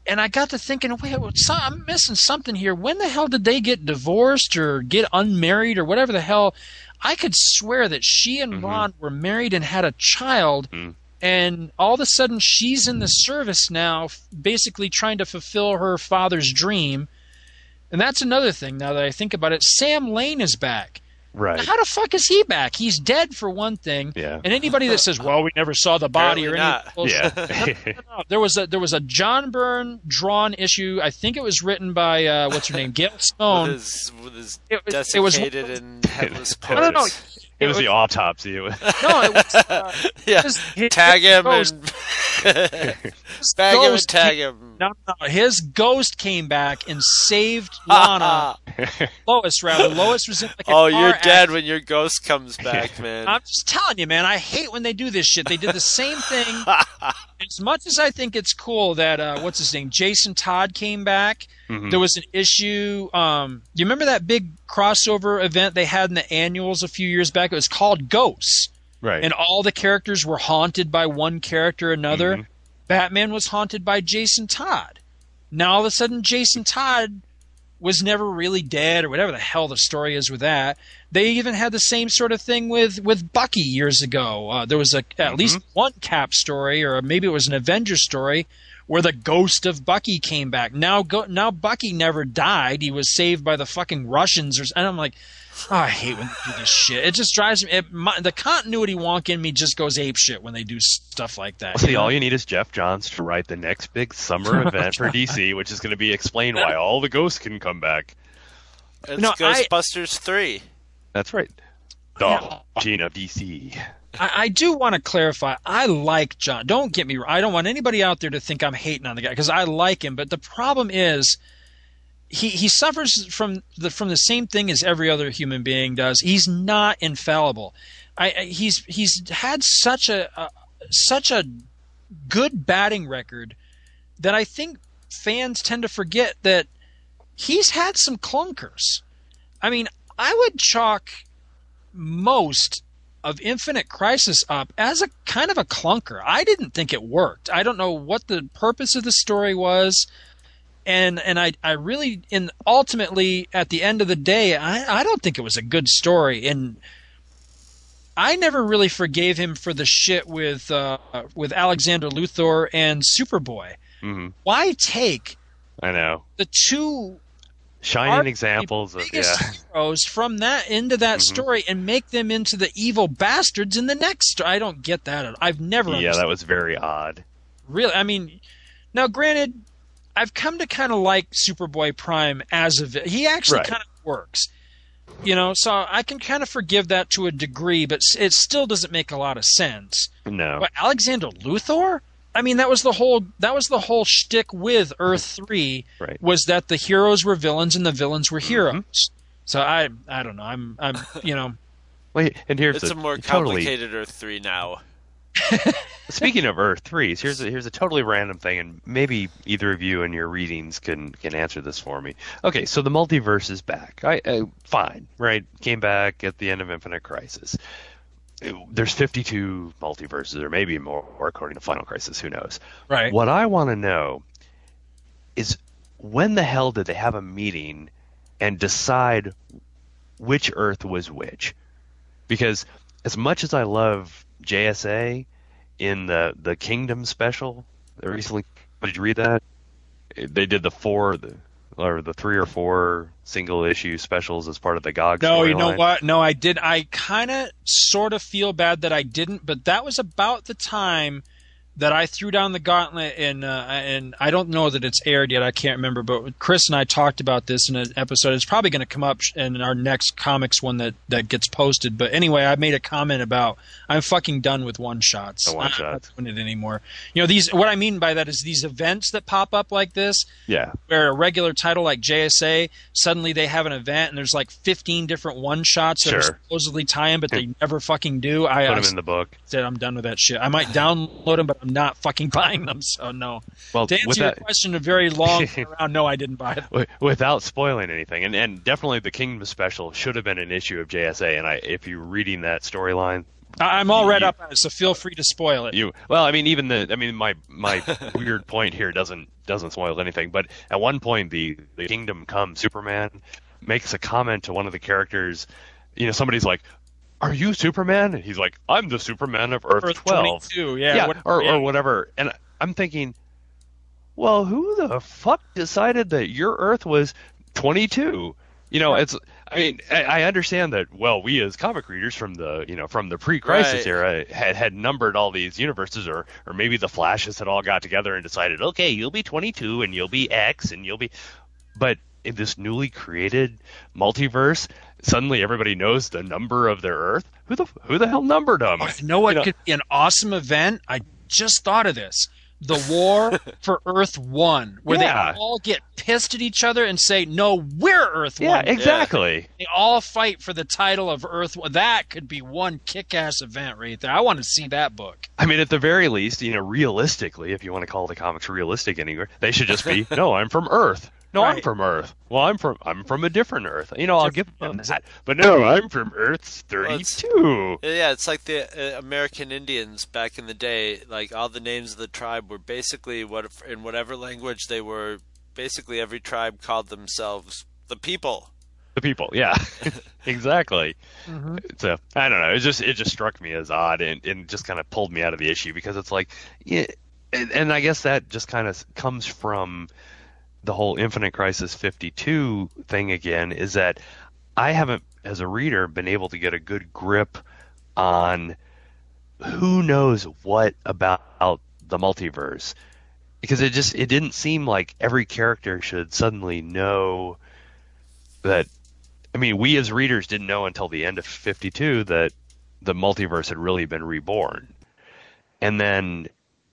And I got to thinking, wait, I'm missing something here. When the hell did they get divorced or get unmarried or whatever the hell? I could swear that she and Ron were married and had a child, Mm. and all of a sudden she's in the service now, basically trying to fulfill her father's dream. And that's another thing. Now that I think about it, Sam Lane is back. Right. How the fuck is he back? He's dead for one thing. Yeah. And anybody that says, "Well, we never saw the body or Apparently any," not. bullshit. Yeah. No, there was a there was a John Byrne drawn issue. I think it was written by uh, what's her name, Gail With his, with his It was- it was- desiccated and headless No, no, no. corpse. it was the autopsy. It was, No, it was uh, Yeah, his- his tag him ghost- and bag him and tag came- him. No, no, his ghost came back and saved Lana. Lois, rather. Lois was in like a oh, car you're dead accident. when your ghost comes back, man. I'm just telling you, man. I hate when they do this shit. They did the same thing. as much as I think it's cool that uh, what's his name, Jason Todd came back. Mhm. There was an issue. Um, you remember that big crossover event they had in the annuals a few years back? It was called Ghosts, right. and all the characters were haunted by one character or another. Mhm. Batman was haunted by Jason Todd. Now all of a sudden, Jason Todd was never really dead or whatever the hell the story is with that. They even had the same sort of thing with with Bucky years ago. Uh, there was a at least one Cap story, or maybe it was an Avengers story, where the ghost of Bucky came back. Now go, now Bucky never died. He was saved by the fucking Russians, or and I'm like. Oh, I hate when they do this shit. It just drives me. It, my, the continuity wonk in me just goes ape shit when they do stuff like that. See, know? all you need is Geoff Johns to write the next big summer event for DC, which is going to be explain why all the ghosts can come back. It's No, I- Ghostbusters 3. That's right. The Gene of DC. I, I do want to clarify. I like John. Don't get me wrong. I don't want anybody out there to think I'm hating on the guy because I like him. But the problem is, he he suffers from the from the same thing as every other human being does. He's not infallible. I, I he's he's had such a, a such a good batting record that I think fans tend to forget that he's had some clunkers. I mean, I would chalk most of Infinite Crisis up as a kind of a clunker. I didn't think it worked. I don't know what the purpose of the story was. And and I, I really and ultimately at the end of the day I, I don't think it was a good story and I never really forgave him for the shit with uh, with Alexander Luthor and Superboy. hmm Why take I know. the two Shining examples of yeah. heroes from that into that Mhm. story and make them into the evil bastards in the next story. I don't get that. I've never Yeah, that was very odd. really. I mean, now granted, I've come to kind of like Superboy Prime as of he actually Right. kind of works. You know, so I can kind of forgive that to a degree, but it still doesn't make a lot of sense. No. But Alexander Luthor? I mean, that was the whole that was the whole shtick with Earth Three Right. was that the heroes were villains and the villains were mm-hmm. heroes. So I I don't know. I'm I'm you know. Wait, and here's It's a, a more totally complicated Earth three now. Speaking of Earth threes, here's a, here's a totally random thing, and maybe either of you in your readings can can answer this for me. Okay, so the multiverse is back. I, I fine, right? Came back at the end of Infinite Crisis. It- there's 52 multiverses, or maybe more, according to Final Crisis. Who knows? Right. What I want to know is when the hell did they have a meeting and decide which Earth was which? Because as much as I love JSA in the the Kingdom special recently, did you read that? They did the four, the, or the three or four single issue specials as part of the GOG. No, you know storyline. what? No, I did. I kind of sort of feel bad that I didn't, but that was about the time that I threw down the gauntlet, and uh, and I don't know that it's aired yet. I can't remember, but Chris and I talked about this in an episode. It's probably going to come up in our next comics one that that gets posted. But anyway, I made a comment about I'm fucking done with one shots. The I'm one-shots. not doing it anymore. You know these. What I mean by that is these events that pop up like this Yeah, where a regular title like JSA suddenly they have an event and there's like 15 different one shots that are supposedly tie-in, but they never fucking do. I put I them in the book. said I'm done with that shit. I might download them, but I'm not fucking buying them. So no. Well, To answer your question, a very long round. No, I didn't buy them. without spoiling anything, and and definitely the Kingdom special should have been an issue of JSA. And I, if you're reading that storyline, I'm all read You- up on it, so feel free to spoil it. You well, I mean, even the I mean, my my weird point here doesn't doesn't spoil anything. But at one point, the the Kingdom Come Superman makes a comment to one of the characters. You know, somebody's like, "Are you Superman?" And he's like, "I'm the Superman of Earth, Earth 12." 22, yeah, yeah, what- or yeah. or whatever. And I'm thinking, well, who the fuck decided that your Earth was 22? You know, it's. I mean, I, I understand that. Well, we as comic readers from the you know from the pre-crisis Right. era had had numbered all these universes, or or maybe the Flashes had all got together and decided, okay, you'll be 22 and you'll be X and you'll be. But in this newly created multiverse, suddenly everybody knows the number of their Earth. Who the who the hell numbered them? You know what You know- could be an awesome event? I just thought of this. The war for Earth One, where Yeah. they all get pissed at each other and say, "No, we're Earth One Yeah, One." exactly. They all fight for the title of Earth. One. That could be one kick-ass event right there. I want to see that book. I mean, at the very least, you know, realistically, if you want to call the comics realistic anywhere, they should just be, no, I'm from Earth. No, I'm from Earth. Well, I'm from I'm from a different Earth. You know, I'll give them that. But no, I'm from Earth Well, it's- 32. Yeah, it's like the uh, American Indians back in the day. Like all the names of the tribe were basically what in whatever language they were. Basically, every tribe called themselves the people. The people, yeah, exactly. So I don't know. It just it just struck me as odd and, and just kind of pulled me out of the issue because it's like, yeah, and, and I guess that just kind of comes from the whole Infinite Crisis 52 thing again. Is that I haven't, as a reader, been able to get a good grip on who knows what about the multiverse because it just it didn't seem like every character should suddenly know that I mean, we as readers didn't know until the end of 52 that the multiverse had really been reborn. And then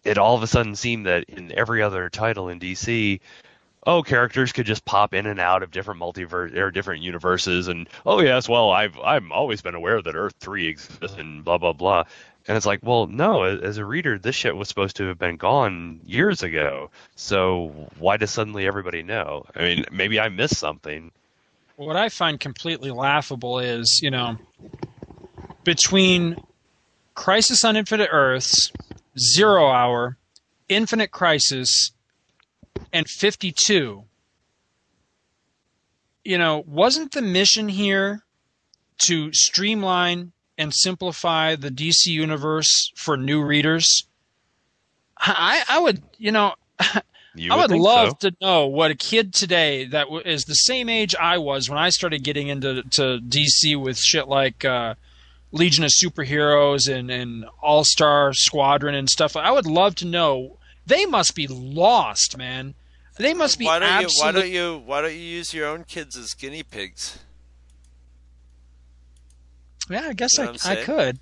it all of a sudden seemed that in every other title in DC, oh, characters could just pop in and out of different multiverse or different universes and oh yes, well, I've I've always been aware that Earth 3 exists and blah blah blah. And it's like, well, no, as a reader, this shit was supposed to have been gone years ago. So why does suddenly everybody know? I mean, maybe I missed something. What I find completely laughable is, you know, between Crisis on Infinite Earths, Zero Hour, Infinite Crisis, and 52, you know, wasn't the mission here to streamline and simplify the DC universe for new readers? I, I would, you know, You I would love so. to know what a kid today that w- is the same age I was when I started getting into to DC with shit like uh, Legion of Superheroes and, and All Star Squadron and stuff. I would love to know. They must be lost, man. They must be why don't you? Why don't you? Why don't you use your own kids as guinea pigs? Yeah, I guess You know I, I'm I saying? could.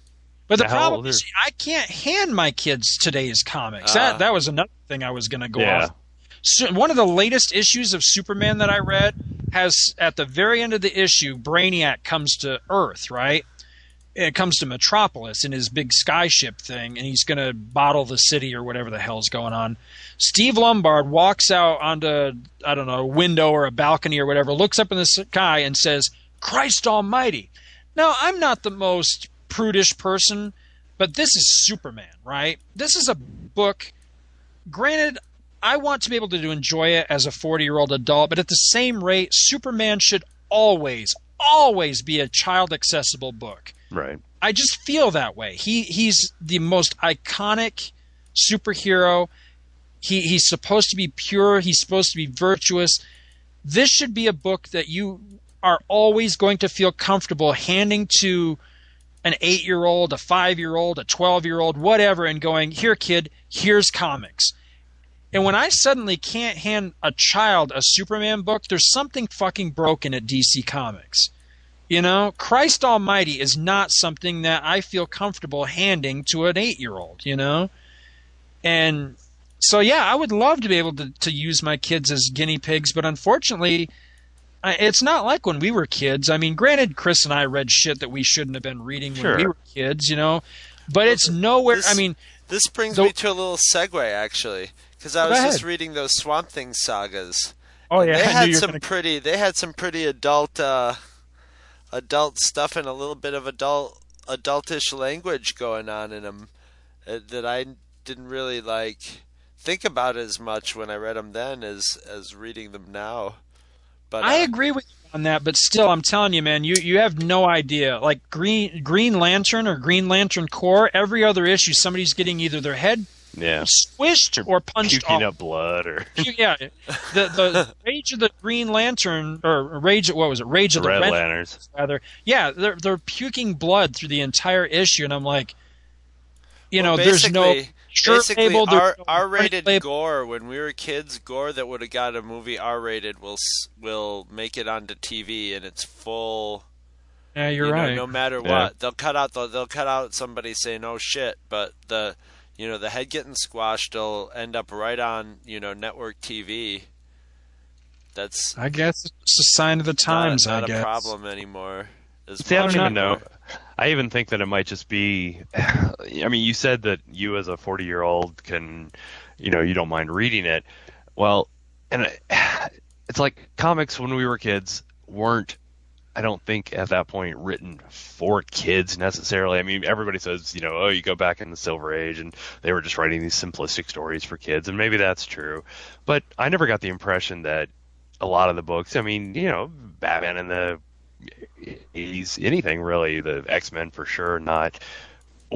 But the Now, problem is, I can't hand my kids today's comics. Ah. that that was another thing I was going to go Yeah. off. So, one of the latest issues of Superman that I read has at the very end of the issue, Brainiac comes to Earth, right? It comes to Metropolis in his big skyship thing, and he's going to bottle the city or whatever the hell's going on. Steve Lombard walks out onto I don't know a window or a balcony or whatever, looks up in the sky and says, "Christ Almighty." Now I'm not the most prudish person, but this is Superman, right? This is a book. Granted, I want to be able to enjoy it as a 40 year old adult, but at the same rate, Superman should always, always be a child accessible book. Right. I just feel that way. He he's the most iconic superhero. He he's supposed to be pure. He's supposed to be virtuous. This should be a book that you are always going to feel comfortable handing to an eight year old, a five year old, a 12 year old, whatever, and going, Here, kid, here's comics. And when I suddenly can't hand a child a Superman book, there's something fucking broken at DC Comics. You know, Christ Almighty is not something that I feel comfortable handing to an eight year old, you know? And so, yeah, I would love to be able to, to use my kids as guinea pigs, but unfortunately, I- it's not like when we were kids. I mean, granted, Chris and I read shit that we shouldn't have been reading Sure. when we were kids, you know? But it's nowhere. I mean, This brings the- me to a little segue, actually, because I was ahead. just reading those Swamp Thing sagas. Oh, yeah, they I had some gonna- pretty. They had some pretty adult, uh, adult stuff and a little bit of adult, adultish language going on in them uh, that I didn't really like think about as much when I read them then as as reading them now. But I uh, agree with you on that, but still, I'm telling you, man, you you have no idea. Like Green Green Lantern or Green Lantern Corps, every other issue, somebody's getting either their head Yeah. squished or punched Puking off. up blood or yeah, the the Rage of the Green Lantern or Rage what was it? Rage of the Red Red Lanterns. rather. Yeah, they're they're puking blood through the entire issue, and I'm like, you well, know, there's no basically- shirt basically label, R no R rated label. gore when we were kids. Gore that would have got a movie R rated will s- will make it onto TV and it's full. Yeah, you're you know, right. no matter what, Yeah. they'll cut out the, they'll cut out somebody saying "oh shit," but the you know the head getting squashed will end up right on you know network TV. That's I guess it's a sign of the times. not I a guess. problem anymore. as See, I don't much even know. anymore. I even think that it might just be. I mean, you said that you, as a 40 year old, can, you know, you don't mind reading it. Well, and it's like comics when we were kids weren't. I don't think at that point written for kids necessarily. I mean, everybody says, you know, oh, you go back in the Silver Age and they were just writing these simplistic stories for kids, and maybe that's true. But I never got the impression that a lot of the books, I mean, you know, Batman and the 80s, anything really, the X Men for sure, not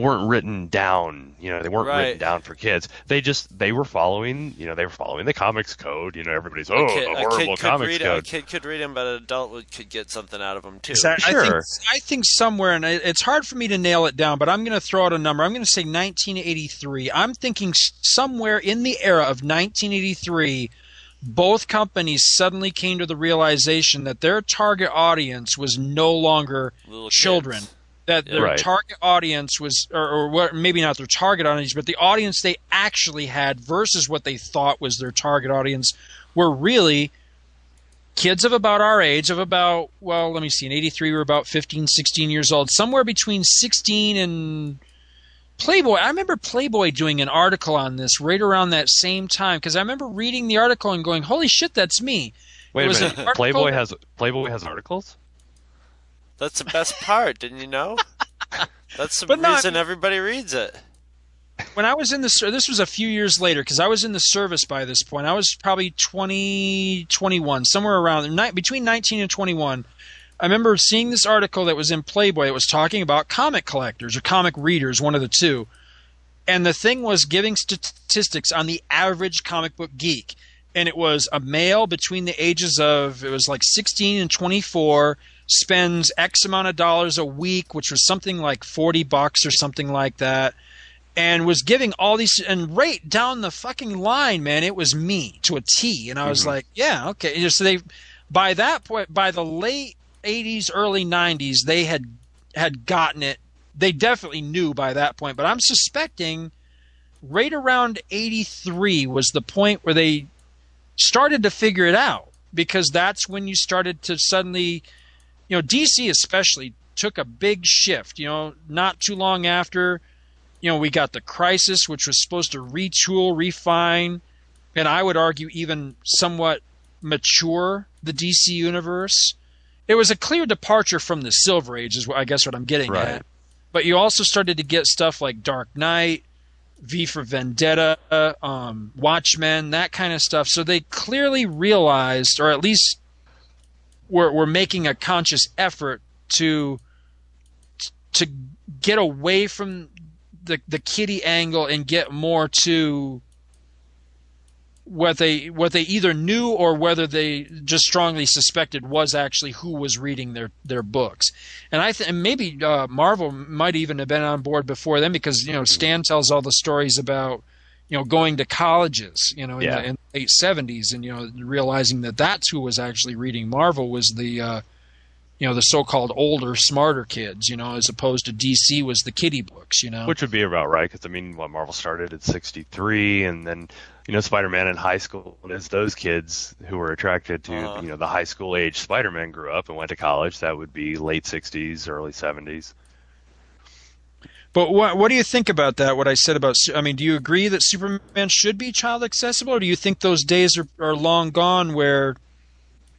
weren't written down. You know, they weren't Right. written down for kids. They just they were following. You know, they were following the comics code. You know, everybody's oh a kid, the a horrible kid could comics read code. a kid could read them, but an adult would, could get something out of them too. Exactly. I think, I think somewhere, and it's hard for me to nail it down, but I'm going to throw out a number. I'm going to say 1983. I'm thinking somewhere in the era of 1983, both companies suddenly came to the realization that their target audience was no longer Little children. kids. That their Right. target audience was, or, or what, maybe not their target audience, but the audience they actually had versus what they thought was their target audience were really kids of about our age of about well let me see in 83 we were about 15 16 years old somewhere between 16 and playboy i remember playboy doing an article on this right around that same time because i remember reading the article and going holy shit that's me Wait a minute, Playboy has Playboy has articles. That's the best part, didn't you know? That's the But not- reason everybody reads it. when I was in the this was a few years later because I was in the service by this point. I was probably 20, 21, somewhere around between 19 and 21. I remember seeing this article that was in Playboy. It was talking about comic collectors or comic readers, one of the two. And the thing was giving statistics on the average comic book geek. And it was a male between the ages of, it was like 16 and 24, spends X amount of dollars a week, which was something like 40 bucks or something like that and was giving all these and right down the fucking line, man, it was me to a T. And I was Mhm. like, yeah, okay. So they by that point, by the late '80s, early '90s, they had had gotten it. They definitely knew by that point, but I'm suspecting right around '83 was the point where they started to figure it out. because that's when you started to suddenly, you know, DC especially took a big shift. You know, not too long after, you know, we got the Crisis, which was supposed to retool, refine, and I would argue even somewhat mature the DC universe. It was a clear departure from the Silver Age, is what I guess what I'm getting Right. at. But you also started to get stuff like Dark Knight, V for Vendetta, um, Watchmen, that kind of stuff. So they clearly realized, or at least were, were making a conscious effort to to get away from the the kitty angle and get more to what they what they either knew or whether they just strongly suspected was actually who was reading their their books. And I think maybe uh, Marvel might even have been on board before them because you know Stan tells all the stories about you know going to colleges you know in, Yeah. the, in the late seventies and you know realizing that that's who was actually reading Marvel was the uh, you know the so-called older smarter kids you know as opposed to DC was the kiddie books you know Which would be about right, because I mean, what Marvel started at '63, and then you know, Spider-Man in high school. And as those kids who were attracted to Uh-huh. you know the high school age Spider-Man grew up and went to college, that would be late '60s, early '70s. But what what do you think about that? What I said about I mean, do you agree that Superman should be child accessible, or do you think those days are, are long gone where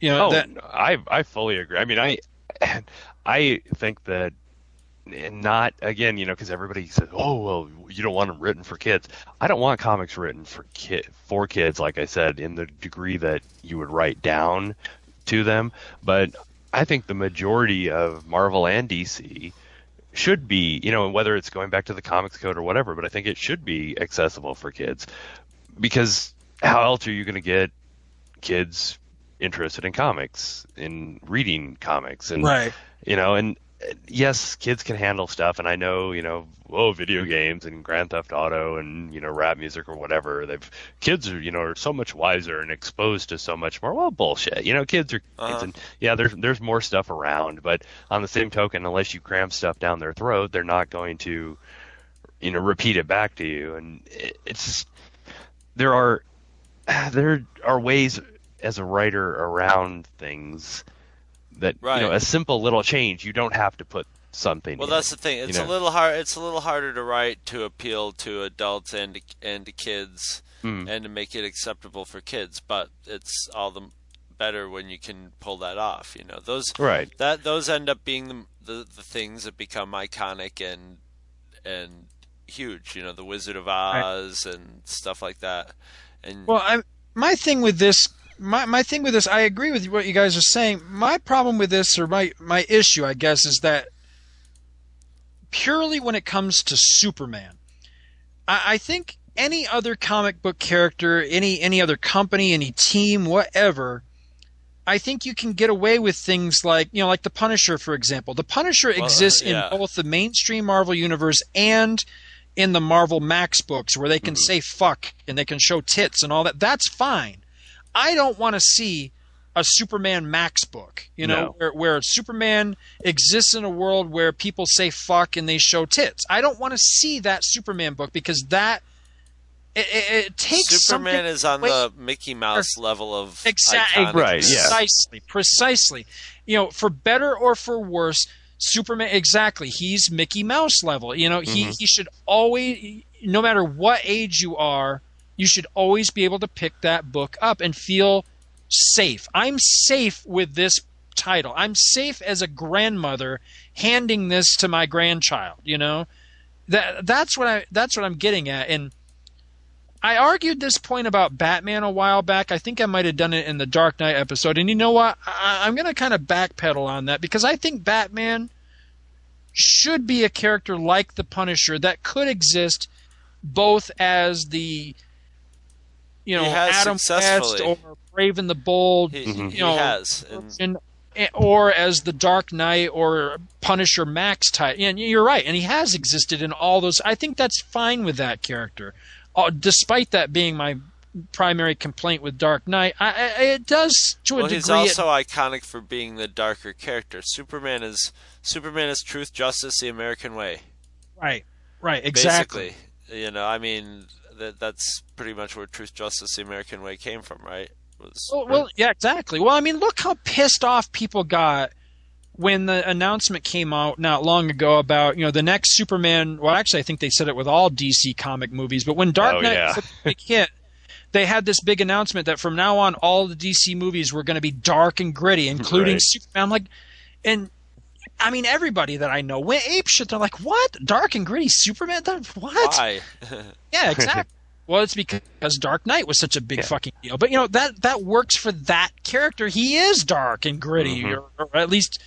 you know oh, that I I fully agree. I mean, I I think that not again, you know, because everybody says, "Oh, well, you don't want them written for kids." I don't want comics written for kid for kids, like I said, in the degree that you would write down to them. But I think the majority of Marvel and DC should be, you know, whether it's going back to the comics code or whatever, but I think it should be accessible for kids because how else are you going to get kids interested in comics, in reading comics, and right? you know, and yes, kids can handle stuff, and I know, you know, oh, video games and Grand Theft Auto and you know, rap music or whatever. They've kids are, you know, are so much wiser and exposed to so much more. Well, bullshit. You know, kids are kids, Uh-huh. and yeah, there's there's more stuff around, but on the same token, unless you cram stuff down their throat, they're not going to, you know, repeat it back to you, and it, it's just there are there are ways as a writer around things that you know a simple little change you don't have to put something in Well, in that's the thing. you It's know? a little hard. It's a little harder to write to appeal to adults and to, and to kids, Mm. and to make it acceptable for kids. But it's all the better when you can pull that off. You know, those Right. That those end up being the the, the things that become iconic and and huge. You know, the Wizard of Oz and stuff like that. And Well, I my thing with this my my thing with this, I agree with what you guys are saying. My problem with this, or my my issue, I guess, is that purely when it comes to Superman, I, I think any other comic book character, any any other company, any team, whatever. I think you can get away with things like, you know, like the Punisher, for example. The Punisher Well, exists yeah. in both the mainstream Marvel universe and in the Marvel Max books where they can Mm-hmm. say fuck and they can show tits and all that. That's fine. I don't want to see a Superman Max book, you know, No. where, where Superman exists in a world where people say fuck and they show tits. I don't want to see that Superman book because that it, it, it takes Superman is on away the Mickey Mouse level of Exactly. iconic. Right, yeah. Precisely. Precisely. You know, for better or for worse, Superman. Exactly. He's Mickey Mouse level. You know, he Mm-hmm. he should always, no matter what age you are, you should always be able to pick that book up and feel safe. I'm safe with this title. I'm safe as a grandmother handing this to my grandchild. You know, that that's what I that's what I'm getting at and. I argued this point about Batman a while back. I think I might have done it in the Dark Knight episode. And you know what? I, I'm going to kind of backpedal on that because I think Batman should be a character like the Punisher that could exist both as the you know Adam West or Brave and the Bold, He, you he know, has. And or as the Dark Knight or Punisher Max type. And you're right, and he has existed in all those. I think that's fine with that character, uh, despite that being my primary complaint with Dark Knight. I, I, it does to a well, degree. he's also iconic for being the darker character. Superman is Superman is truth, justice, the American way. right, right, exactly. Basically, you know, I mean, that that's pretty much where truth, justice, the American way came from, right? was. Oh, well, well, yeah, exactly. Well, I mean, look how pissed off people got when the announcement came out not long ago about you know the next Superman. Well, actually, I think they said it with all DC comic movies, but when oh, Dark Oh, Knight yeah. big hit, they had this big announcement that from now on, all the DC movies were going to be dark and gritty, including Right. Superman. I'm like, and I mean, everybody that I know went ape shit. They're like, "What? Dark and gritty Superman? What? Why? Yeah, exactly. well, it's because Dark Knight was such a big fucking deal. But you know that that works for that character. He is dark and gritty, Mhm. or, or at least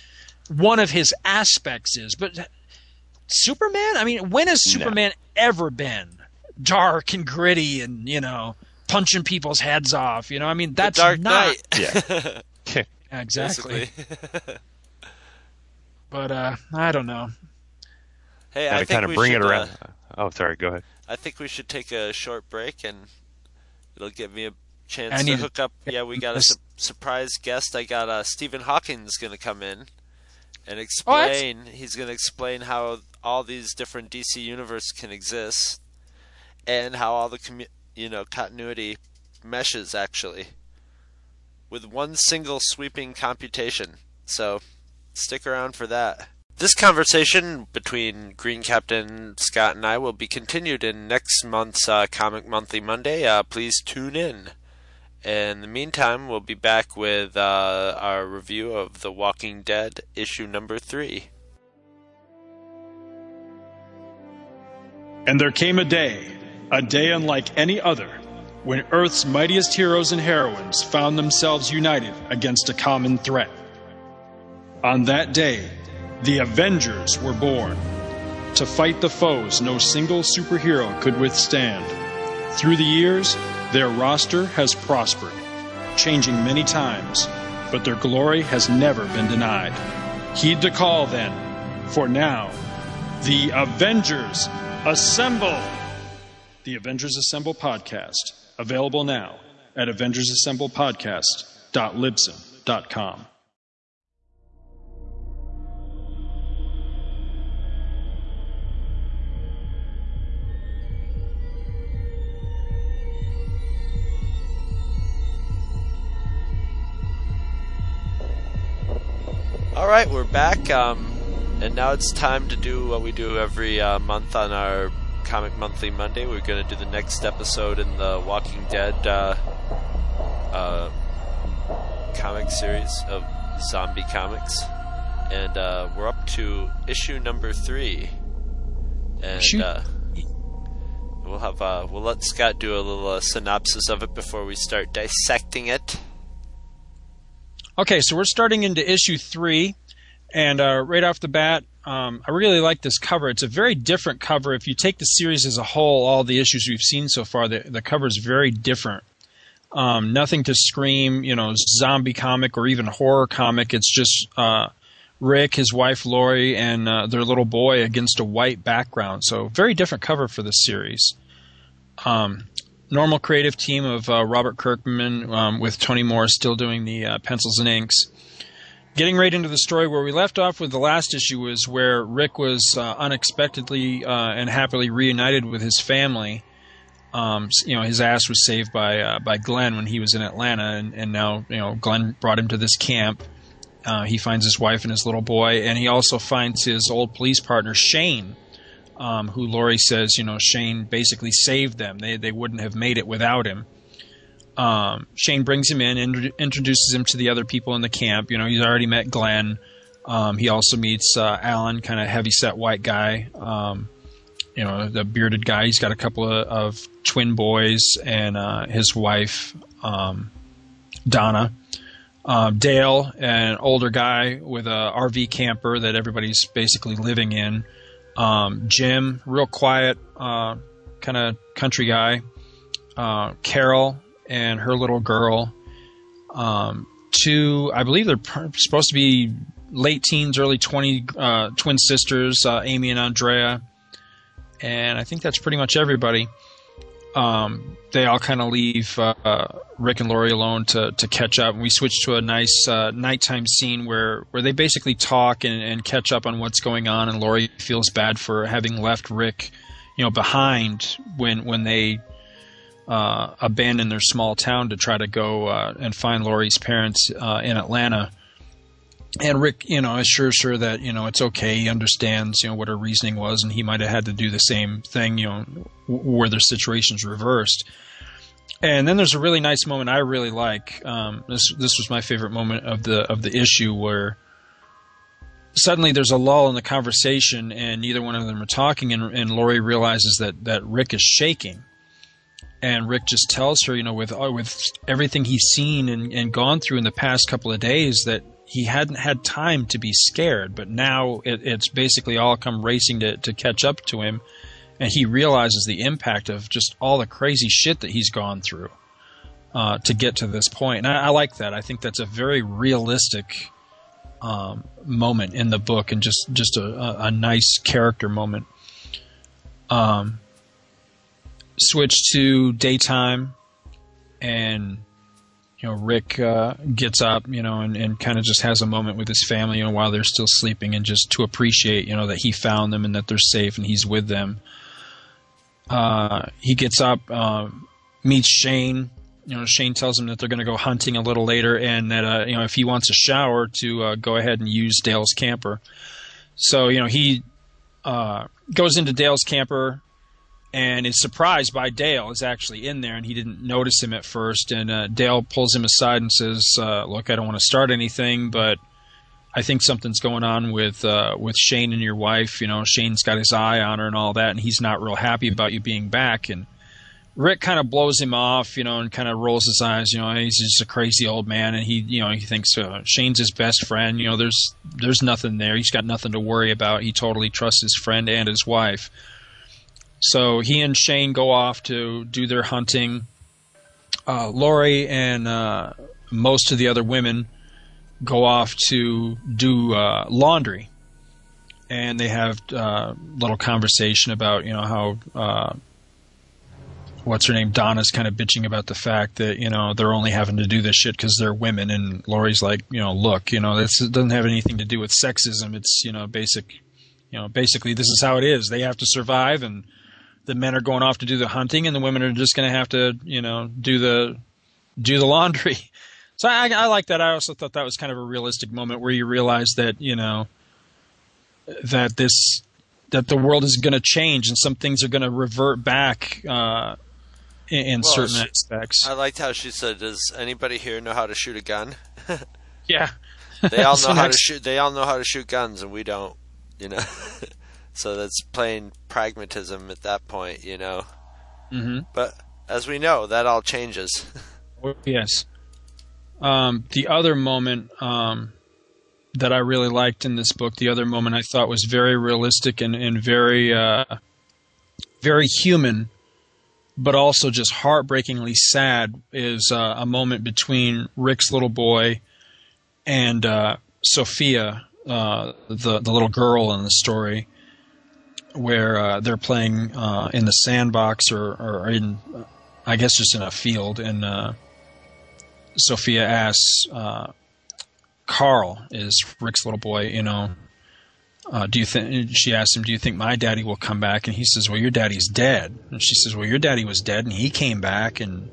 one of his aspects is. But Superman, I mean, when has No. Superman ever been dark and gritty and you know punching people's heads off? You know, I mean, that's Dark not Knight. Yeah. Yeah, exactly. Basically. But uh, I don't know. hey, Got I to think kind of we bring should, it around. uh, oh, sorry. Go ahead. I think we should take a short break, and it'll give me a chance to hook up. Yeah, we got a su- surprise guest. I got uh, Stephen Hawking's going to come in and Oh, explain. he's going to explain how all these different DC universe can exist, and how all the commu- you know continuity meshes actually with one single sweeping computation. So stick around for that. This conversation between Green Captain Scott and I will be continued in next month's uh, Comic Monthly Monday. Uh, please tune in. In the meantime, we'll be back with uh, our review of The Walking Dead issue number three. And there came a day, a day unlike any other, when Earth's mightiest heroes and heroines found themselves united against a common threat. On that day, the Avengers were born to fight the foes no single superhero could withstand. Through the years, their roster has prospered, changing many times, but their glory has never been denied. Heed the call then, for now, the Avengers Assemble! The Avengers Assemble podcast, available now at AvengersAssemblePodcast.libsyn.com. All right, we're back, um, and now it's time to do what we do every uh, month on our Comic Monthly Monday. We're going to do the next episode in the Walking Dead uh, uh, comic series of zombie comics, and uh, we're up to issue number three, and uh, we'll have uh, we'll let Scott do a little uh, synopsis of it before we start dissecting it. Okay, so we're starting into issue three, and uh, right off the bat, um, I really like this cover. It's a very different cover. If you take the series as a whole, all the issues we've seen so far, the, the cover is very different. Um, nothing to scream, you know, zombie comic or even horror comic. It's just uh, Rick, his wife Lori, and uh, their little boy against a white background. So very different cover for this series. Um, normal creative team of uh, Robert Kirkman um, with Tony Moore still doing the uh, pencils and inks. Getting right into the story where we left off with the last issue was where Rick was uh, unexpectedly uh, and happily reunited with his family. Um, you know, his ass was saved by uh, by Glenn when he was in Atlanta, and, and now you know Glenn brought him to this camp. Uh, he finds his wife and his little boy, and he also finds his old police partner Shane, um, who Lori says, you know, Shane basically saved them. They they wouldn't have made it without him. Um, Shane brings him in and introduces him to the other people in the camp. You know, he's already met Glenn. Um, he also meets uh, Allen, kind of heavy set white guy. Um, you know, the bearded guy. He's got a couple of, of twin boys and uh, his wife, um, Donna. Um, Dale, an older guy with a RV camper that everybody's basically living in. Um, Jim, real quiet, uh, kind of country guy. Uh, Carol and her little girl. Um, two, I believe they're supposed to be late teens, early 20 uh, twin sisters, uh, Amy and Andrea. And I think that's pretty much everybody. Um, they all kind of leave uh, Rick and Lori alone to, to catch up. And we switch to a nice uh, nighttime scene where, where they basically talk and, and catch up on what's going on. And Lori feels bad for having left Rick, you know, behind when when they uh, abandon their small town to try to go uh, and find Lori's parents uh, in Atlanta. And Rick, you know, assures her that you know it's okay. He understands, you know, what her reasoning was, and he might have had to do the same thing, you know, where their situations reversed. And then there's a really nice moment I really like. Um, this this was my favorite moment of the of the issue where suddenly there's a lull in the conversation, and neither one of them are talking, and, and Lori realizes that that Rick is shaking, and Rick just tells her, you know, with uh, with everything he's seen and, and gone through in the past couple of days, that he hadn't had time to be scared, but now it, it's basically all come racing to, to catch up to him, and he realizes the impact of just all the crazy shit that he's gone through uh, to get to this point. And I, I, like that. I think that's a very realistic um, moment in the book, and just just a, a, a nice character moment. Um, switch to daytime, and you know, Rick uh, gets up, you know, and, and kind of just has a moment with his family, you know, while they're still sleeping, and just to appreciate, you know, that he found them and that they're safe and he's with them. Uh, he gets up, uh, meets Shane. You know, Shane tells him that they're going to go hunting a little later, and that uh, you know, if he wants a shower, to uh, go ahead and use Dale's camper. So you know, he uh, goes into Dale's camper and is surprised by Dale is actually in there, and he didn't notice him at first. And uh, Dale pulls him aside and says, uh, "Look, I don't want to start anything, but I think something's going on with uh, with Shane and your wife. You know, Shane's got his eye on her and all that, and he's not real happy about you being back." And Rick kind of blows him off, you know, and kind of rolls his eyes. You know, he's just a crazy old man, and he, you know, he thinks uh, Shane's his best friend. You know, there's there's nothing there. He's got nothing to worry about. He totally trusts his friend and his wife. So he and Shane go off to do their hunting. Uh, Lori and uh, most of the other women go off to do uh, laundry, and they have a uh, little conversation about you know how uh, what's her name Donna's kind of bitching about the fact that you know they're only having to do this shit because they're women, and Lori's like you know look you know this doesn't have anything to do with sexism. It's you know basic you know basically this is how it is. They have to survive and the men are going off to do the hunting, and the women are just going to have to, you know, do the do the laundry. So I, I like that. I also thought that was kind of a realistic moment where you realize that you know that this that the world is going to change and some things are going to revert back uh, in, in well, certain she, aspects. I liked how she said, "Does anybody here know how to shoot a gun?" yeah, they all know how to shoot. They all know how to shoot guns, and we don't. You know. So that's plain pragmatism at that point, you know. Mm-hmm. But as we know, that all changes. yes. Um, the other moment um, that I really liked in this book, the other moment I thought was very realistic and, and very, uh, very human, but also just heartbreakingly sad, is uh, a moment between Rick's little boy and uh, Sophia, uh, the the little girl in the story where uh, they're playing uh, in the sandbox or, or in, I guess, just in a field. And uh, Sophia asks uh, Carl, is Rick's little boy, you know, uh, do you think? She asks him, "Do you think my daddy will come back?" And he says, "Well, your daddy's dead." And she says, "Well, your daddy was dead, and he came back." And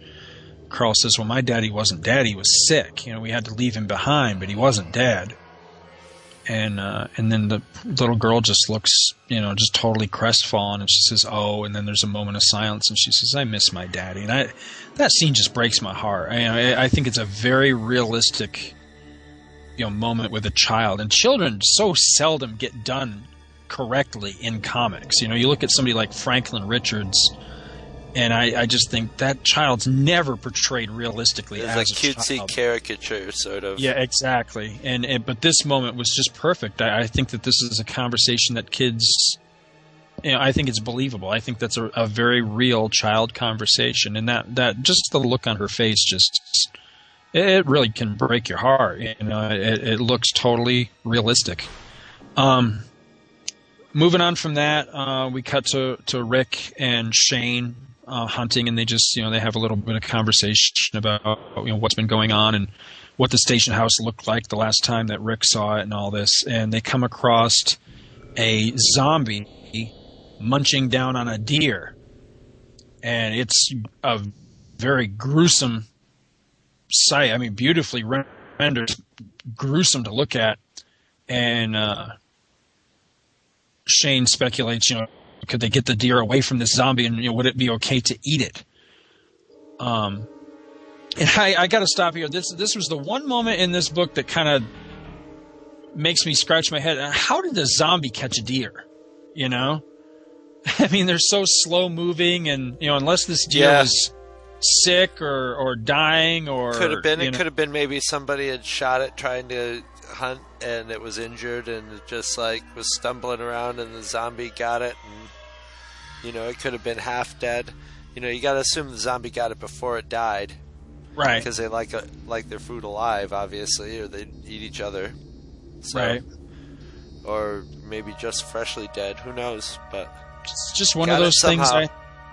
Carl says, "Well, my daddy wasn't dead; he was sick. You know, we had to leave him behind, but he wasn't dead." And uh, and then the little girl just looks, you know, just totally crestfallen, and she says, "Oh," and then there's a moment of silence, and she says, "I miss my daddy," and I that scene just breaks my heart. I, I think it's a very realistic, you know, moment with a child, and children so seldom get done correctly in comics. You know, you look at somebody like Franklin Richards and I, I, just think that child's never portrayed realistically it's as a, a cutesy child. caricature, sort of. Yeah, exactly. And, and but this moment was just perfect. I, I, think that this is a conversation that kids, you know, I think it's believable. I think that's a, a very real child conversation, and that that just the look on her face just it really can break your heart. You know, it, it looks totally realistic. Um, moving on from that, uh, we cut to, to Rick and Shane uh, hunting, and they just you know they have a little bit of conversation about you know what's been going on and what the station house looked like the last time that Rick saw it and all this, and they come across a zombie munching down on a deer. and it's a very gruesome sight. I mean, beautifully rendered, gruesome to look at. And uh, Shane speculates, you know, could they get the deer away from this zombie, and you know, would it be okay to eat it? Um, and I, I got to stop here. This this was the one moment in this book that kind of makes me scratch my head. How did the zombie catch a deer? You know, I mean, they're so slow moving, and you know, unless this deer Yeah. was sick or or dying or Could have been. It know- could have been maybe somebody had shot it trying to hunt, and it was injured, and it just like was stumbling around, and the zombie got it, and you know, it could have been half dead. You know, you got to assume the zombie got it before it died, right, Because they like a, like their food alive, obviously, or they eat each other. So, right. Or maybe just freshly dead. Who knows? But It's just one of those things. I,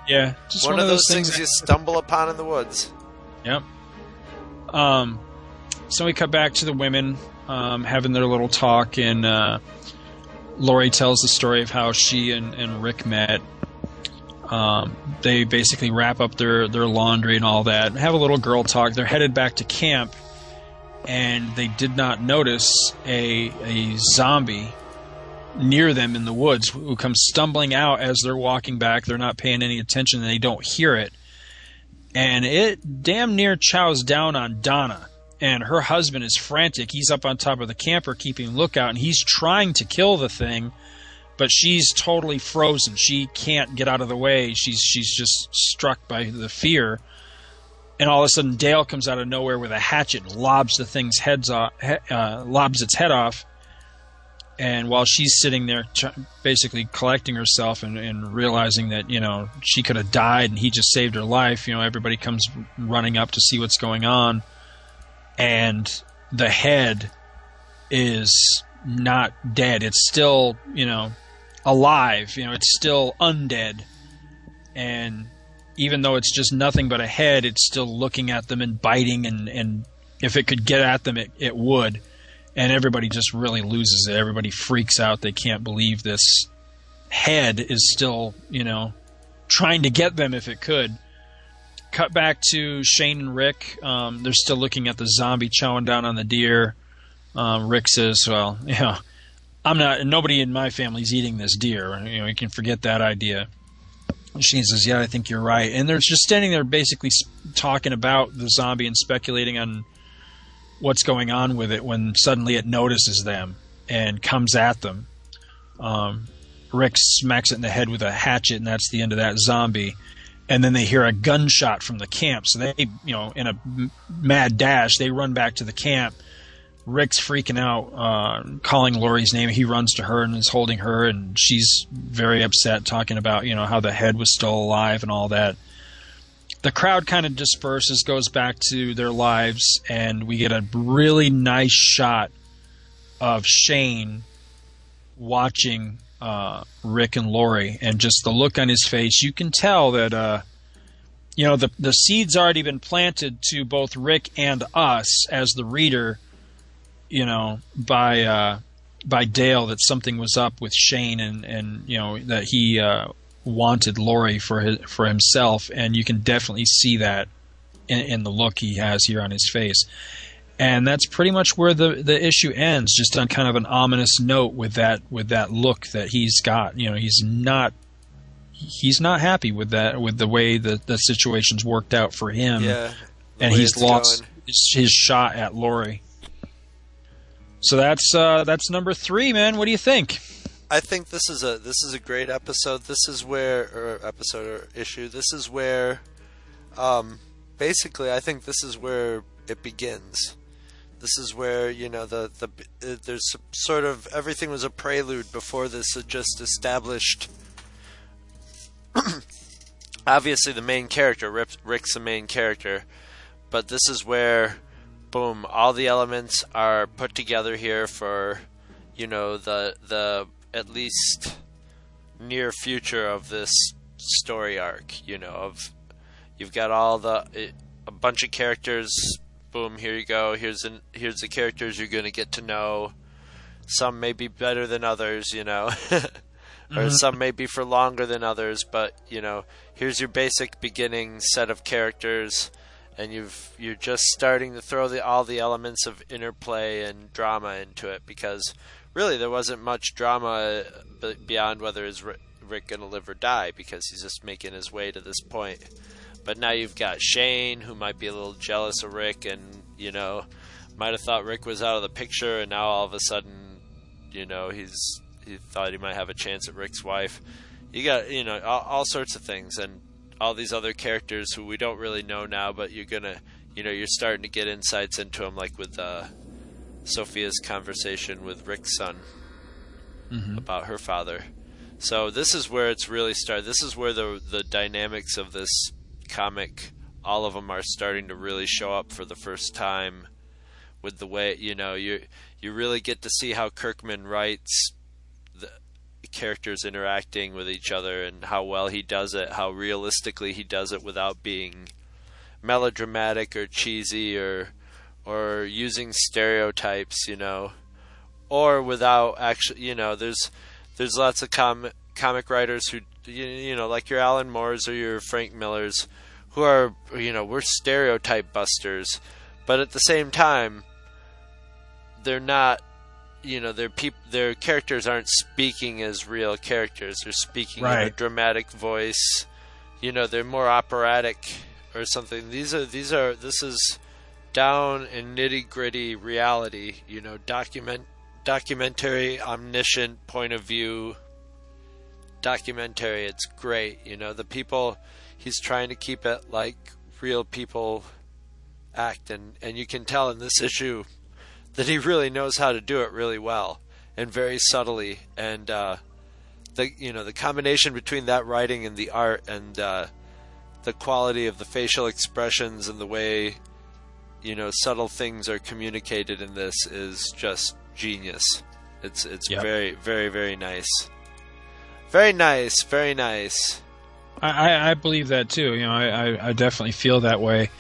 yeah, just one, one, of those things. things you stumble upon in the woods. Yep. Um, so we cut back to the women um, having their little talk, and uh, Lori tells the story of how she and, and Rick met. Um, they basically wrap up their, their laundry and all that, have a little girl talk. They're headed back to camp, and they did not notice a a zombie near them in the woods who comes stumbling out as they're walking back. They're not paying any attention, and they don't hear it and it damn near chows down on Donna. And her husband is frantic. He's up on top of the camper keeping lookout, and he's trying to kill the thing, but she's totally frozen. She can't get out of the way. She's she's just struck by the fear. And all of a sudden, Dale comes out of nowhere with a hatchet, and lobs the thing's heads off, uh, lobs its head off. And while she's sitting there, basically collecting herself and, and realizing that you know she could have died, and he just saved her life, you know, everybody comes running up to see what's going on, and the head is not dead; it's still you know alive. You know, it's still undead, and even though it's just nothing but a head, it's still looking at them and biting, and and if it could get at them, it, it would and everybody just really loses it. Everybody freaks out. They can't believe this head is still, you know, trying to get them if it could. Cut back to Shane and Rick. Um, they're still looking at the zombie chowing down on the deer. Um, Rick says, "Well, you know, I'm not. Nobody in my family's eating this deer. You know, you can forget that idea." And Shane says, "Yeah, I think you're right." And they're just standing there, basically talking about the zombie and speculating on what's going on with it when suddenly it notices them and comes at them. Um, Rick smacks it in the head with a hatchet, and that's the end of that zombie. And then they hear a gunshot from the camp, so they, you know, in a mad dash, they run back to the camp. Rick's freaking out, uh, calling Lori's name. He runs to her and is holding her, and she's very upset, talking about you know how the head was still alive and all that the crowd kind of disperses, goes back to their lives, and we get a really nice shot of Shane watching uh, Rick and Lori, and just the look on his face. You can tell that uh, you know the the seeds already been planted to both Rick and us as the reader. You know by uh, by Dale that something was up with Shane, and and you know that he. Uh, wanted Lori for his, for himself, and you can definitely see that in, in the look he has here on his face. And that's pretty much where the, the issue ends, just on kind of an ominous note with that with that look that he's got. You know, he's not he's not happy with that with the way that the situation's worked out for him. Yeah, and he's lost his, his shot at Lori. So that's uh, that's number three, man. What do you think? I think this is a this is a great episode. This is where or episode or issue. This is where, um, basically, I think this is where it begins. This is where you know the the uh, there's sort of everything was a prelude before this had just established. Obviously, the main character Rick's the main character, but this is where, boom, all the elements are put together here for, you know, the the at least near future of this story arc. You know, of you've got all the a bunch of characters. Boom, here you go. Here's an, here's the characters you're going to get to know. Some may be better than others, you know, or Mhm. some may be for longer than others. But you know, here's your basic beginning set of characters, and you've you're just starting to throw the all the elements of interplay and drama into it because really there wasn't much drama uh, beyond whether is Rick, Rick gonna live or die because he's just making his way to this point. But now you've got Shane, who might be a little jealous of Rick, and you know, might have thought Rick was out of the picture, and now all of a sudden, you know, he's he thought he might have a chance at Rick's wife. You got you know all, all sorts of things, and all these other characters who we don't really know now, but you're gonna you know you're starting to get insights into them, like with uh, Sophia's conversation with Rick's son Mhm. about her father. So this is where it's really started. This is where the the dynamics of this comic, all of them are starting to really show up for the first time. With the way you know you you really get to see how Kirkman writes the characters interacting with each other and how well he does it, how realistically he does it without being melodramatic or cheesy or or using stereotypes, you know, or without actually, you know, there's there's lots of com- comic writers who you, you know, like your Alan Moores or your Frank Millers who are, you know, we're stereotype busters, but at the same time they're not you know their peop- their characters aren't speaking as real characters. They're speaking in a dramatic voice. You know they're more operatic or something. These are these are this is down in nitty gritty reality you know document documentary omniscient point of view documentary it's great you know the people he's trying to keep it like real people act and and you can tell in this issue that he really knows how to do it really well and very subtly and uh the you know the combination between that writing and the art and uh the quality of the facial expressions and the way you know subtle things are communicated in this is just genius it's it's Yep. very very very nice very nice very nice I, I- believe that too. You know, I, I, I definitely feel that way.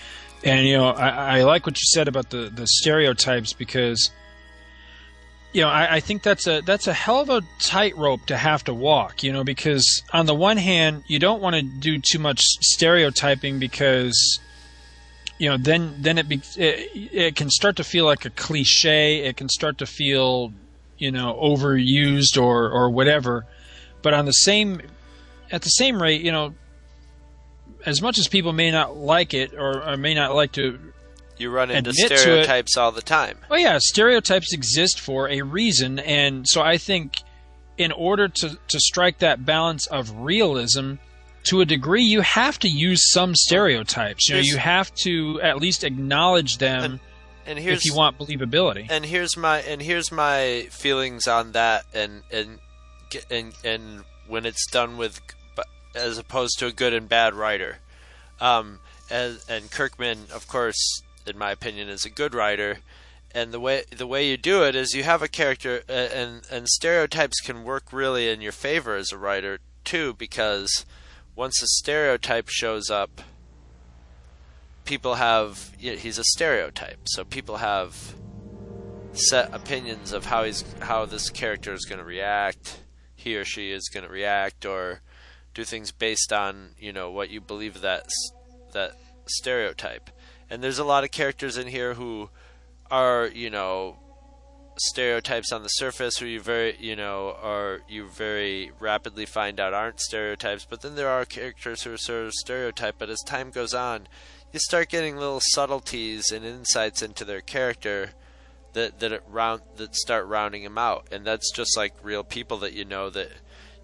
And you know, I, I like what you said about the, the stereotypes because you know, I, I think that's a that's a hell of a tightrope to have to walk, you know, because on the one hand, you don't want to do too much stereotyping because you know, then then it, be, it it can start to feel like a cliche, it can start to feel, you know, overused or or whatever. But on the same at the same rate, you know, as much as people may not like it or, or may not like to you run into Admit to it. stereotypes all the time well, yeah, stereotypes exist for a reason, and so I think in order to to strike that balance of realism, to a degree, you have to use some stereotypes. You know, Here's- you have to at least acknowledge them and here's if you want believability. and here's my and here's my feelings on that and and and and when it's done with as opposed to a good and bad writer. Um as, and Kirkman of course in my opinion is a good writer. And the way the way you do it is you have a character and and stereotypes can work really in your favor as a writer too because once a stereotype shows up people have he's a stereotype. So people have set opinions of how he's how this character is going to react he or she is going to react or do things based on you know what you believe that that stereotype. And there's a lot of characters in here who are you know stereotypes on the surface who you very you know are you very rapidly find out aren't stereotypes but then there are characters who are sort of stereotype but as time goes on you start getting little subtleties and insights into their character that that it round that start rounding them out. And that's just like real people that you know that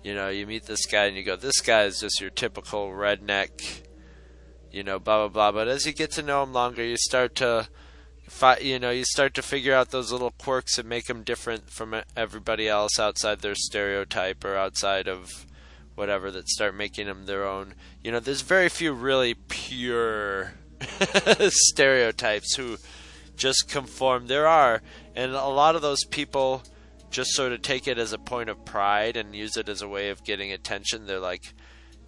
you know you meet this guy and you go this guy is just your typical redneck you know blah blah blah. But as you get to know him longer you start to you know you start to figure out those little quirks that make them different from everybody else outside their stereotype or outside of whatever that start making them their own. You know there's very few really pure stereotypes who just conform. There are and a lot of those people just sort of take it as a point of pride and use it as a way of getting attention. They're like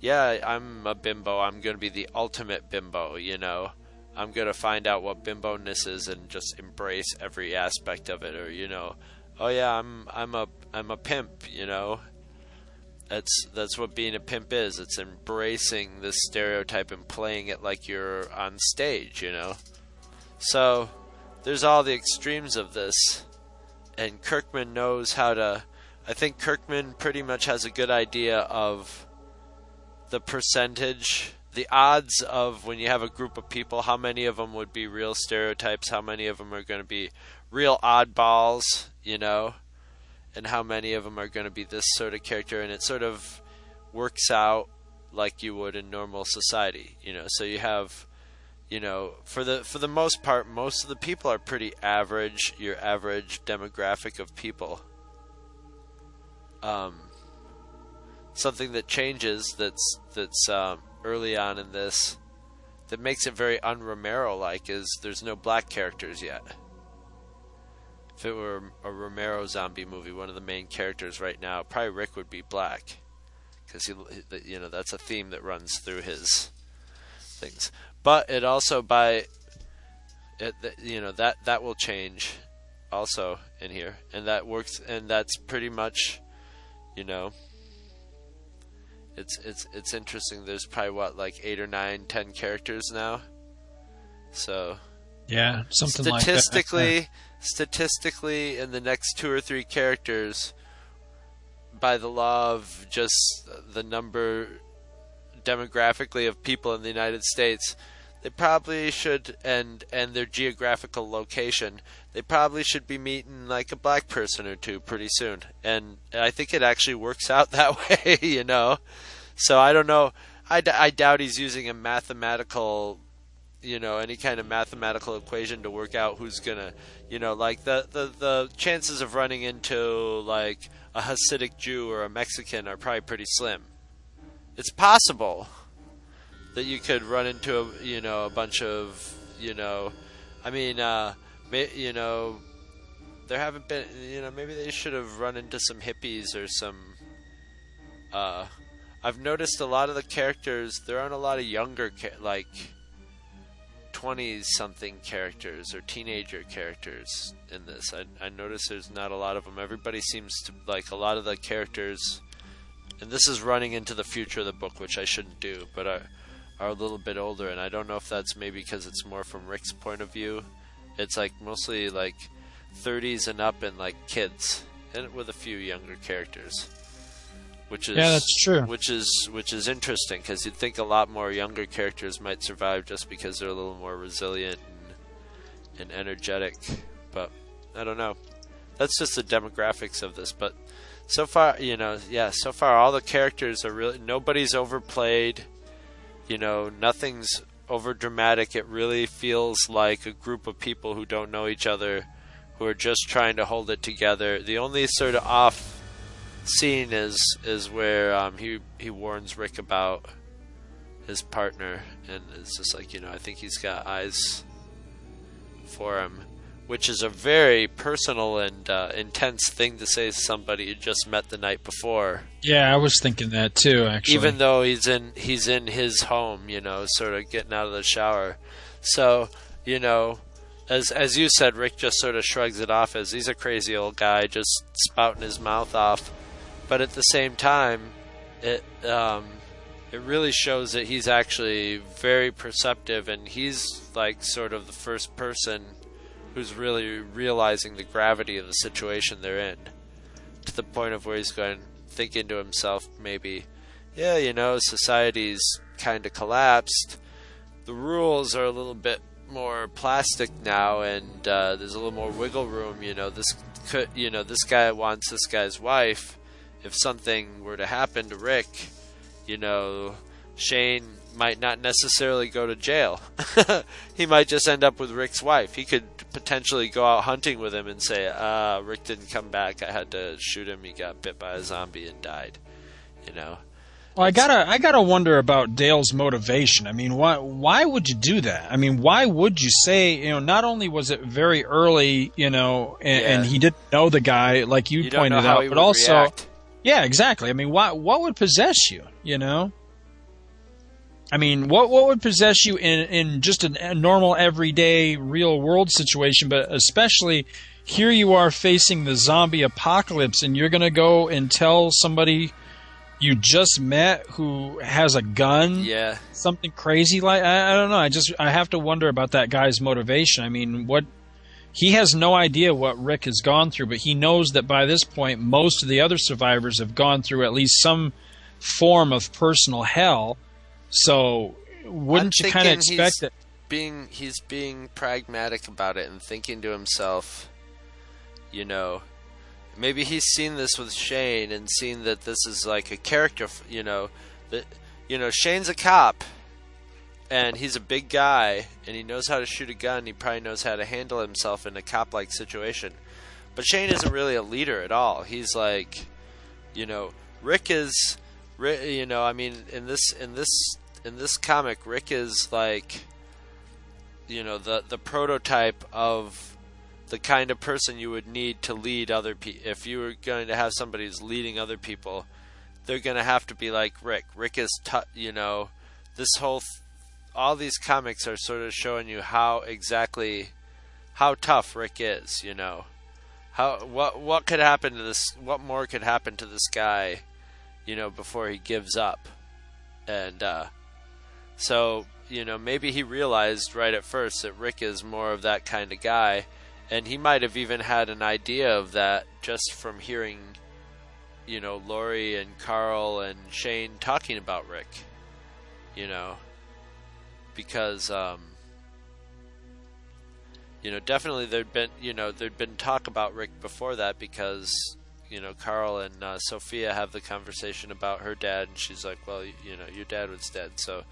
yeah i'm a bimbo. I'm going to be the ultimate bimbo you know? I'm going to find out what bimbo-ness is and just embrace every aspect of it or you know oh yeah i'm i'm a i'm a pimp you know? That's that's what being a pimp is. It's embracing this stereotype and playing it like you're on stage, you know. So there's all the extremes of this, and Kirkman knows how to. I think Kirkman pretty much has a good idea of the percentage, the odds of when you have a group of people, how many of them would be real stereotypes, how many of them are going to be real oddballs, you know, and how many of them are going to be this sort of character, and it sort of works out like you would in normal society, you know. So you have, you know, for the for the most part, most of the people are pretty average, your average demographic of people. Um, something that changes that's that's um, early on in this that makes it very un Romero like is there's no black characters yet. If it were a Romero zombie movie, one of the main characters right now, probably Rick would be black, because he, you know, that's a theme that runs through his things. But it also by, it, you know, that that will change, also in here, and that works, and that's pretty much, you know, it's it's it's interesting. There's probably what like eight or nine, ten characters now. So yeah, something statistically, like statistically, in the next two or three characters, by the law of just the number demographically of people in the United States, they probably should and and their geographical location, they probably should be meeting like a black person or two pretty soon. And I think it actually works out that way, you know. So I don't know. I, d- I doubt he's using a mathematical you know any kind of mathematical equation to work out who's gonna you know like the the, the chances of running into like a Hasidic Jew or a Mexican are probably pretty slim. It's possible that you could run into a you know a bunch of you know I mean uh you know there haven't been you know maybe they should have run into some hippies or some uh I've noticed a lot of the characters there aren't a lot of younger like 20 something characters or teenager characters in this. I, I notice there's not a lot of them. Everybody seems to like a lot of the characters, and this is running into the future of the book, which I shouldn't do, but are, are a little bit older. And I don't know if that's maybe because it's more from Rick's point of view. It's like mostly like 30s and up and like kids, and with a few younger characters which is yeah, that's true. Which is which is interesting because you'd think a lot more younger characters might survive just because they're a little more resilient and, and energetic. But I don't know. That's just the demographics of this. But so far, you know, yeah, so far all the characters are really nobody's overplayed. You know, nothing's over dramatic. It really feels like a group of people who don't know each other, who are just trying to hold it together. The only sort of off scene is is where um, he he warns Rick about his partner, and it's just like you know I think he's got eyes for him, which is a very personal and uh, intense thing to say to somebody you just met the night before. Yeah, I was thinking that too. Actually, even though he's in he's in his home, you know, sort of getting out of the shower, so you know. As as you said, Rick just sort of shrugs it off as he's a crazy old guy just spouting his mouth off but at the same time, it um, it really shows that he's actually very perceptive, and he's like sort of the first person who's really realizing the gravity of the situation they're in, to the point of where he's going thinking to himself, maybe, yeah, you know, society's kind of collapsed. The rules are a little bit more plastic now, and uh, there's a little more wiggle room. You know, this could, you know, this guy wants this guy's wife if something were to happen to Rick, you know, Shane might not necessarily go to jail. he might just end up with Rick's wife. He could potentially go out hunting with him and say, "Ah, Rick didn't come back. I had to shoot him. He got bit by a zombie and died." You know. Well, I gotta, I gotta wonder about Dale's motivation. I mean, why, why would you do that? I mean, why would you say, you know, not only was it very early, you know, and, Yeah. and he didn't know the guy, like you, You pointed out, but also, react. yeah, exactly. I mean, what, what would possess you? You know, I mean, what, what would possess you in, in just an, a normal, everyday, real world situation, but especially here you are facing the zombie apocalypse, and you're gonna go and tell somebody you just met who has a gun. Yeah. Something crazy like I, I don't know. I just I have to wonder about that guy's motivation. I mean, what he has no idea what Rick has gone through, but he knows that by this point most of the other survivors have gone through at least some form of personal hell. So wouldn't I'm you kind of expect that? Being he's being pragmatic about it and thinking to himself, you know, maybe he's seen this with Shane and seen that this is like a character, you know, that you know Shane's a cop and he's a big guy and he knows how to shoot a gun. He probably knows how to handle himself in a cop-like situation. But Shane isn't really a leader at all. He's like, you know, Rick is, Ri- you know, I mean, in this in this in this comic, Rick is like, you know, the the prototype of the kind of person you would need to lead other people. If you were going to have somebody who's leading other people, they're going to have to be like Rick. Rick is, t- you know, this whole, th- all these comics are sort of showing you how exactly, how tough Rick is. You know, how what what could happen to this? What more could happen to this guy? You know, before he gives up, and uh, so you know maybe he realized right at first that Rick is more of that kind of guy. And he might have even had an idea of that just from hearing you know Lori and Carl and Shane talking about Rick you know. Because um you know definitely there'd been you know there'd been talk about Rick before that because you know Carl and uh, Sophia have the conversation about her dad and she's like well you know your dad was dead. So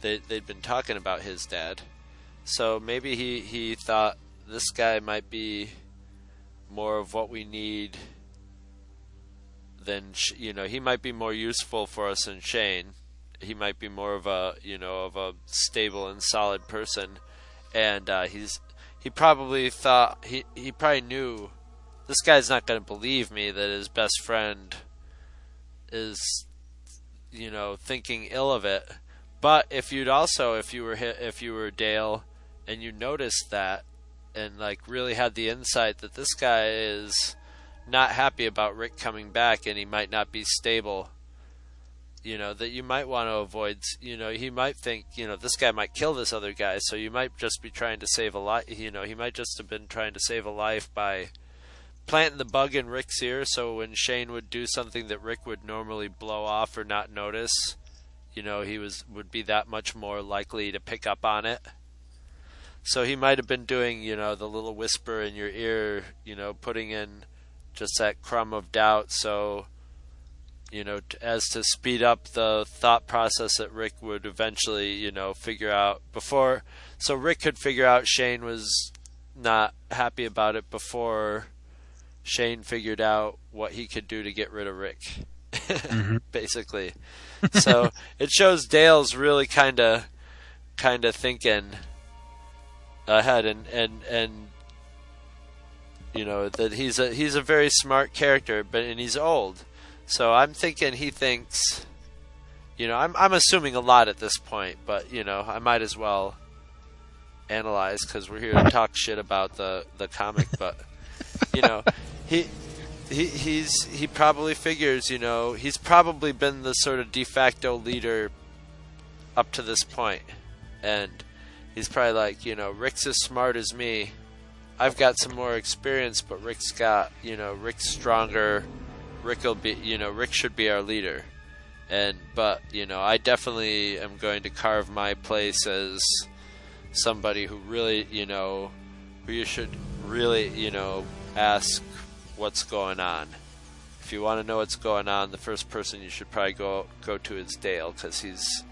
they they'd been talking about his dad. So maybe he he thought this guy might be more of what we need than Sh- you know he might be more useful for us than Shane. He might be more of a you know of a stable and solid person, and uh, he's he probably thought he he probably knew this guy's not going to believe me that his best friend is you know thinking ill of it. But if you'd also if you were hit, if you were Dale and you noticed that and like really had the insight that this guy is not happy about Rick coming back and he might not be stable. You know, that you might want to avoid, you know, he might think, you know, this guy might kill this other guy, so you might just be trying to save a life, you know, he might just have been trying to save a life by planting the bug in Rick's ear so when Shane would do something that Rick would normally blow off or not notice, you know, he was would be that much more likely to pick up on it. So he might have been doing, you know, the little whisper in your ear, you know, putting in just that crumb of doubt so you know as to speed up the thought process that Rick would eventually, you know, figure out before so Rick could figure out Shane was not happy about it before Shane figured out what he could do to get rid of Rick. Mm-hmm. Basically. so it shows Dale's really kind of kind of thinking ahead and and and you know that he's a he's a very smart character but and he's old so i'm thinking he thinks you know i'm i'm assuming a lot at this point but you know i might as well analyze cuz we're here to talk shit about the the comic but you know he he he's he probably figures you know he's probably been the sort of de facto leader up to this point. And he's probably like you know rick's as smart as me. I've got some more experience but rick's got you know rick's stronger. Rick will be you know rick should be our leader. And but you know i definitely am going to carve my place as somebody who really you know who you should really you know ask what's going on. If you want to know what's going on the first person you should probably go go to is dale because he's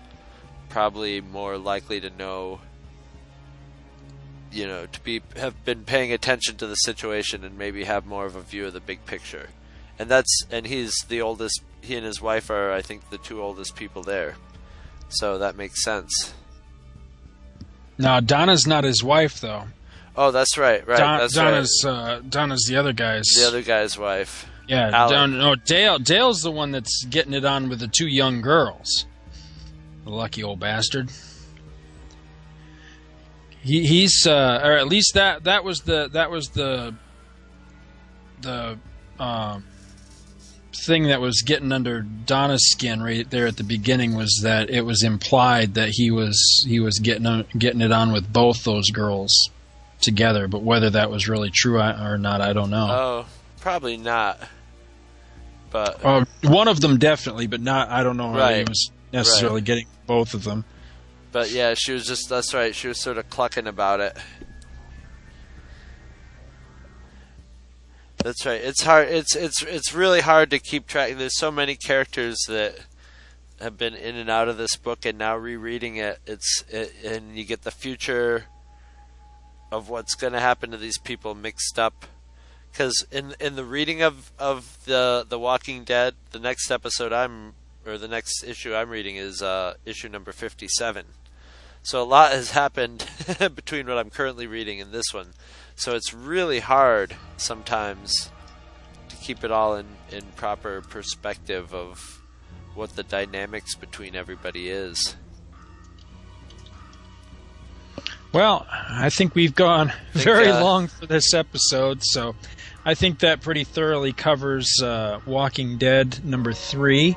probably more likely to know you know to be have been paying attention to the situation and maybe have more of a view of the big picture. And that's and he's the oldest he and his wife are i think the two oldest people there. So that makes sense. Now Donna's not his wife though. Oh that's right right Don, that's Donna's uh, Donna's the other guy's. the other guy's wife yeah. Don, no, Dale. Dale's the one that's getting it on with the two young girls. The lucky old bastard. He, he's, uh, or at least that that was the that was the the um thing that was getting under Donna's skin right there at the beginning was that it was implied that he was he was getting on, getting it on with both those girls together, but whether that was really true or not, I don't know. Oh, probably not. But Uh, one of them definitely, but not. I don't know how he was necessarily Right. getting both of them. But yeah, she was just that's right. She was sort of clucking about it. That's right. It's hard. It's it's it's really hard to keep track. There's so many characters that have been in and out of this book, and now rereading it, it's it, and you get the future of what's going to happen to these people mixed up. Because in in the reading of of the the Walking Dead, the next episode I'm or the next issue I'm reading is uh, issue number fifty seven. So a lot has happened between what I'm currently reading and this one. So it's really hard sometimes to keep it all in, in proper perspective of what the dynamics between everybody is. Well, I think we've gone very uh, long for this episode, so I think that pretty thoroughly covers uh, Walking Dead number three.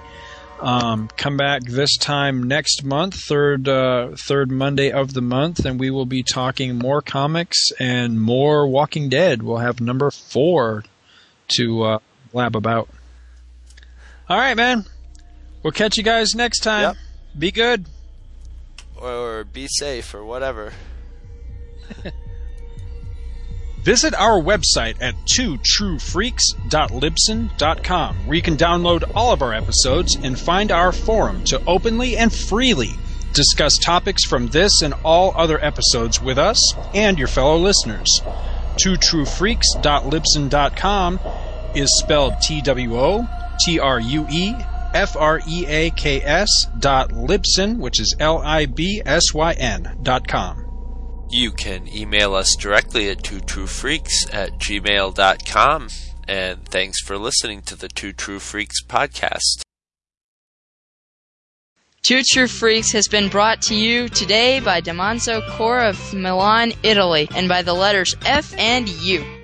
Um, come back this time next month, third uh, third Monday of the month, and we will be talking more comics and more Walking Dead. We'll have number four to uh, lab about. All right, man. We'll catch you guys next time. Yep. Be good. Or be safe or whatever. Visit our website at twotruefreaks.libsyn.com where you can download all of our episodes and find our forum to openly and freely discuss topics from this and all other episodes with us and your fellow listeners. twotruefreaks.libsyn.com is spelled T W O T R U E F R E A K S dot Libsyn, which is L I B S Y N dot com. You can email us directly at two true freaks at gmail.com. And thanks for listening to the Two True Freaks podcast. Two True Freaks has been brought to you today by Damanzo Core of Milan, Italy, and by the letters F and U.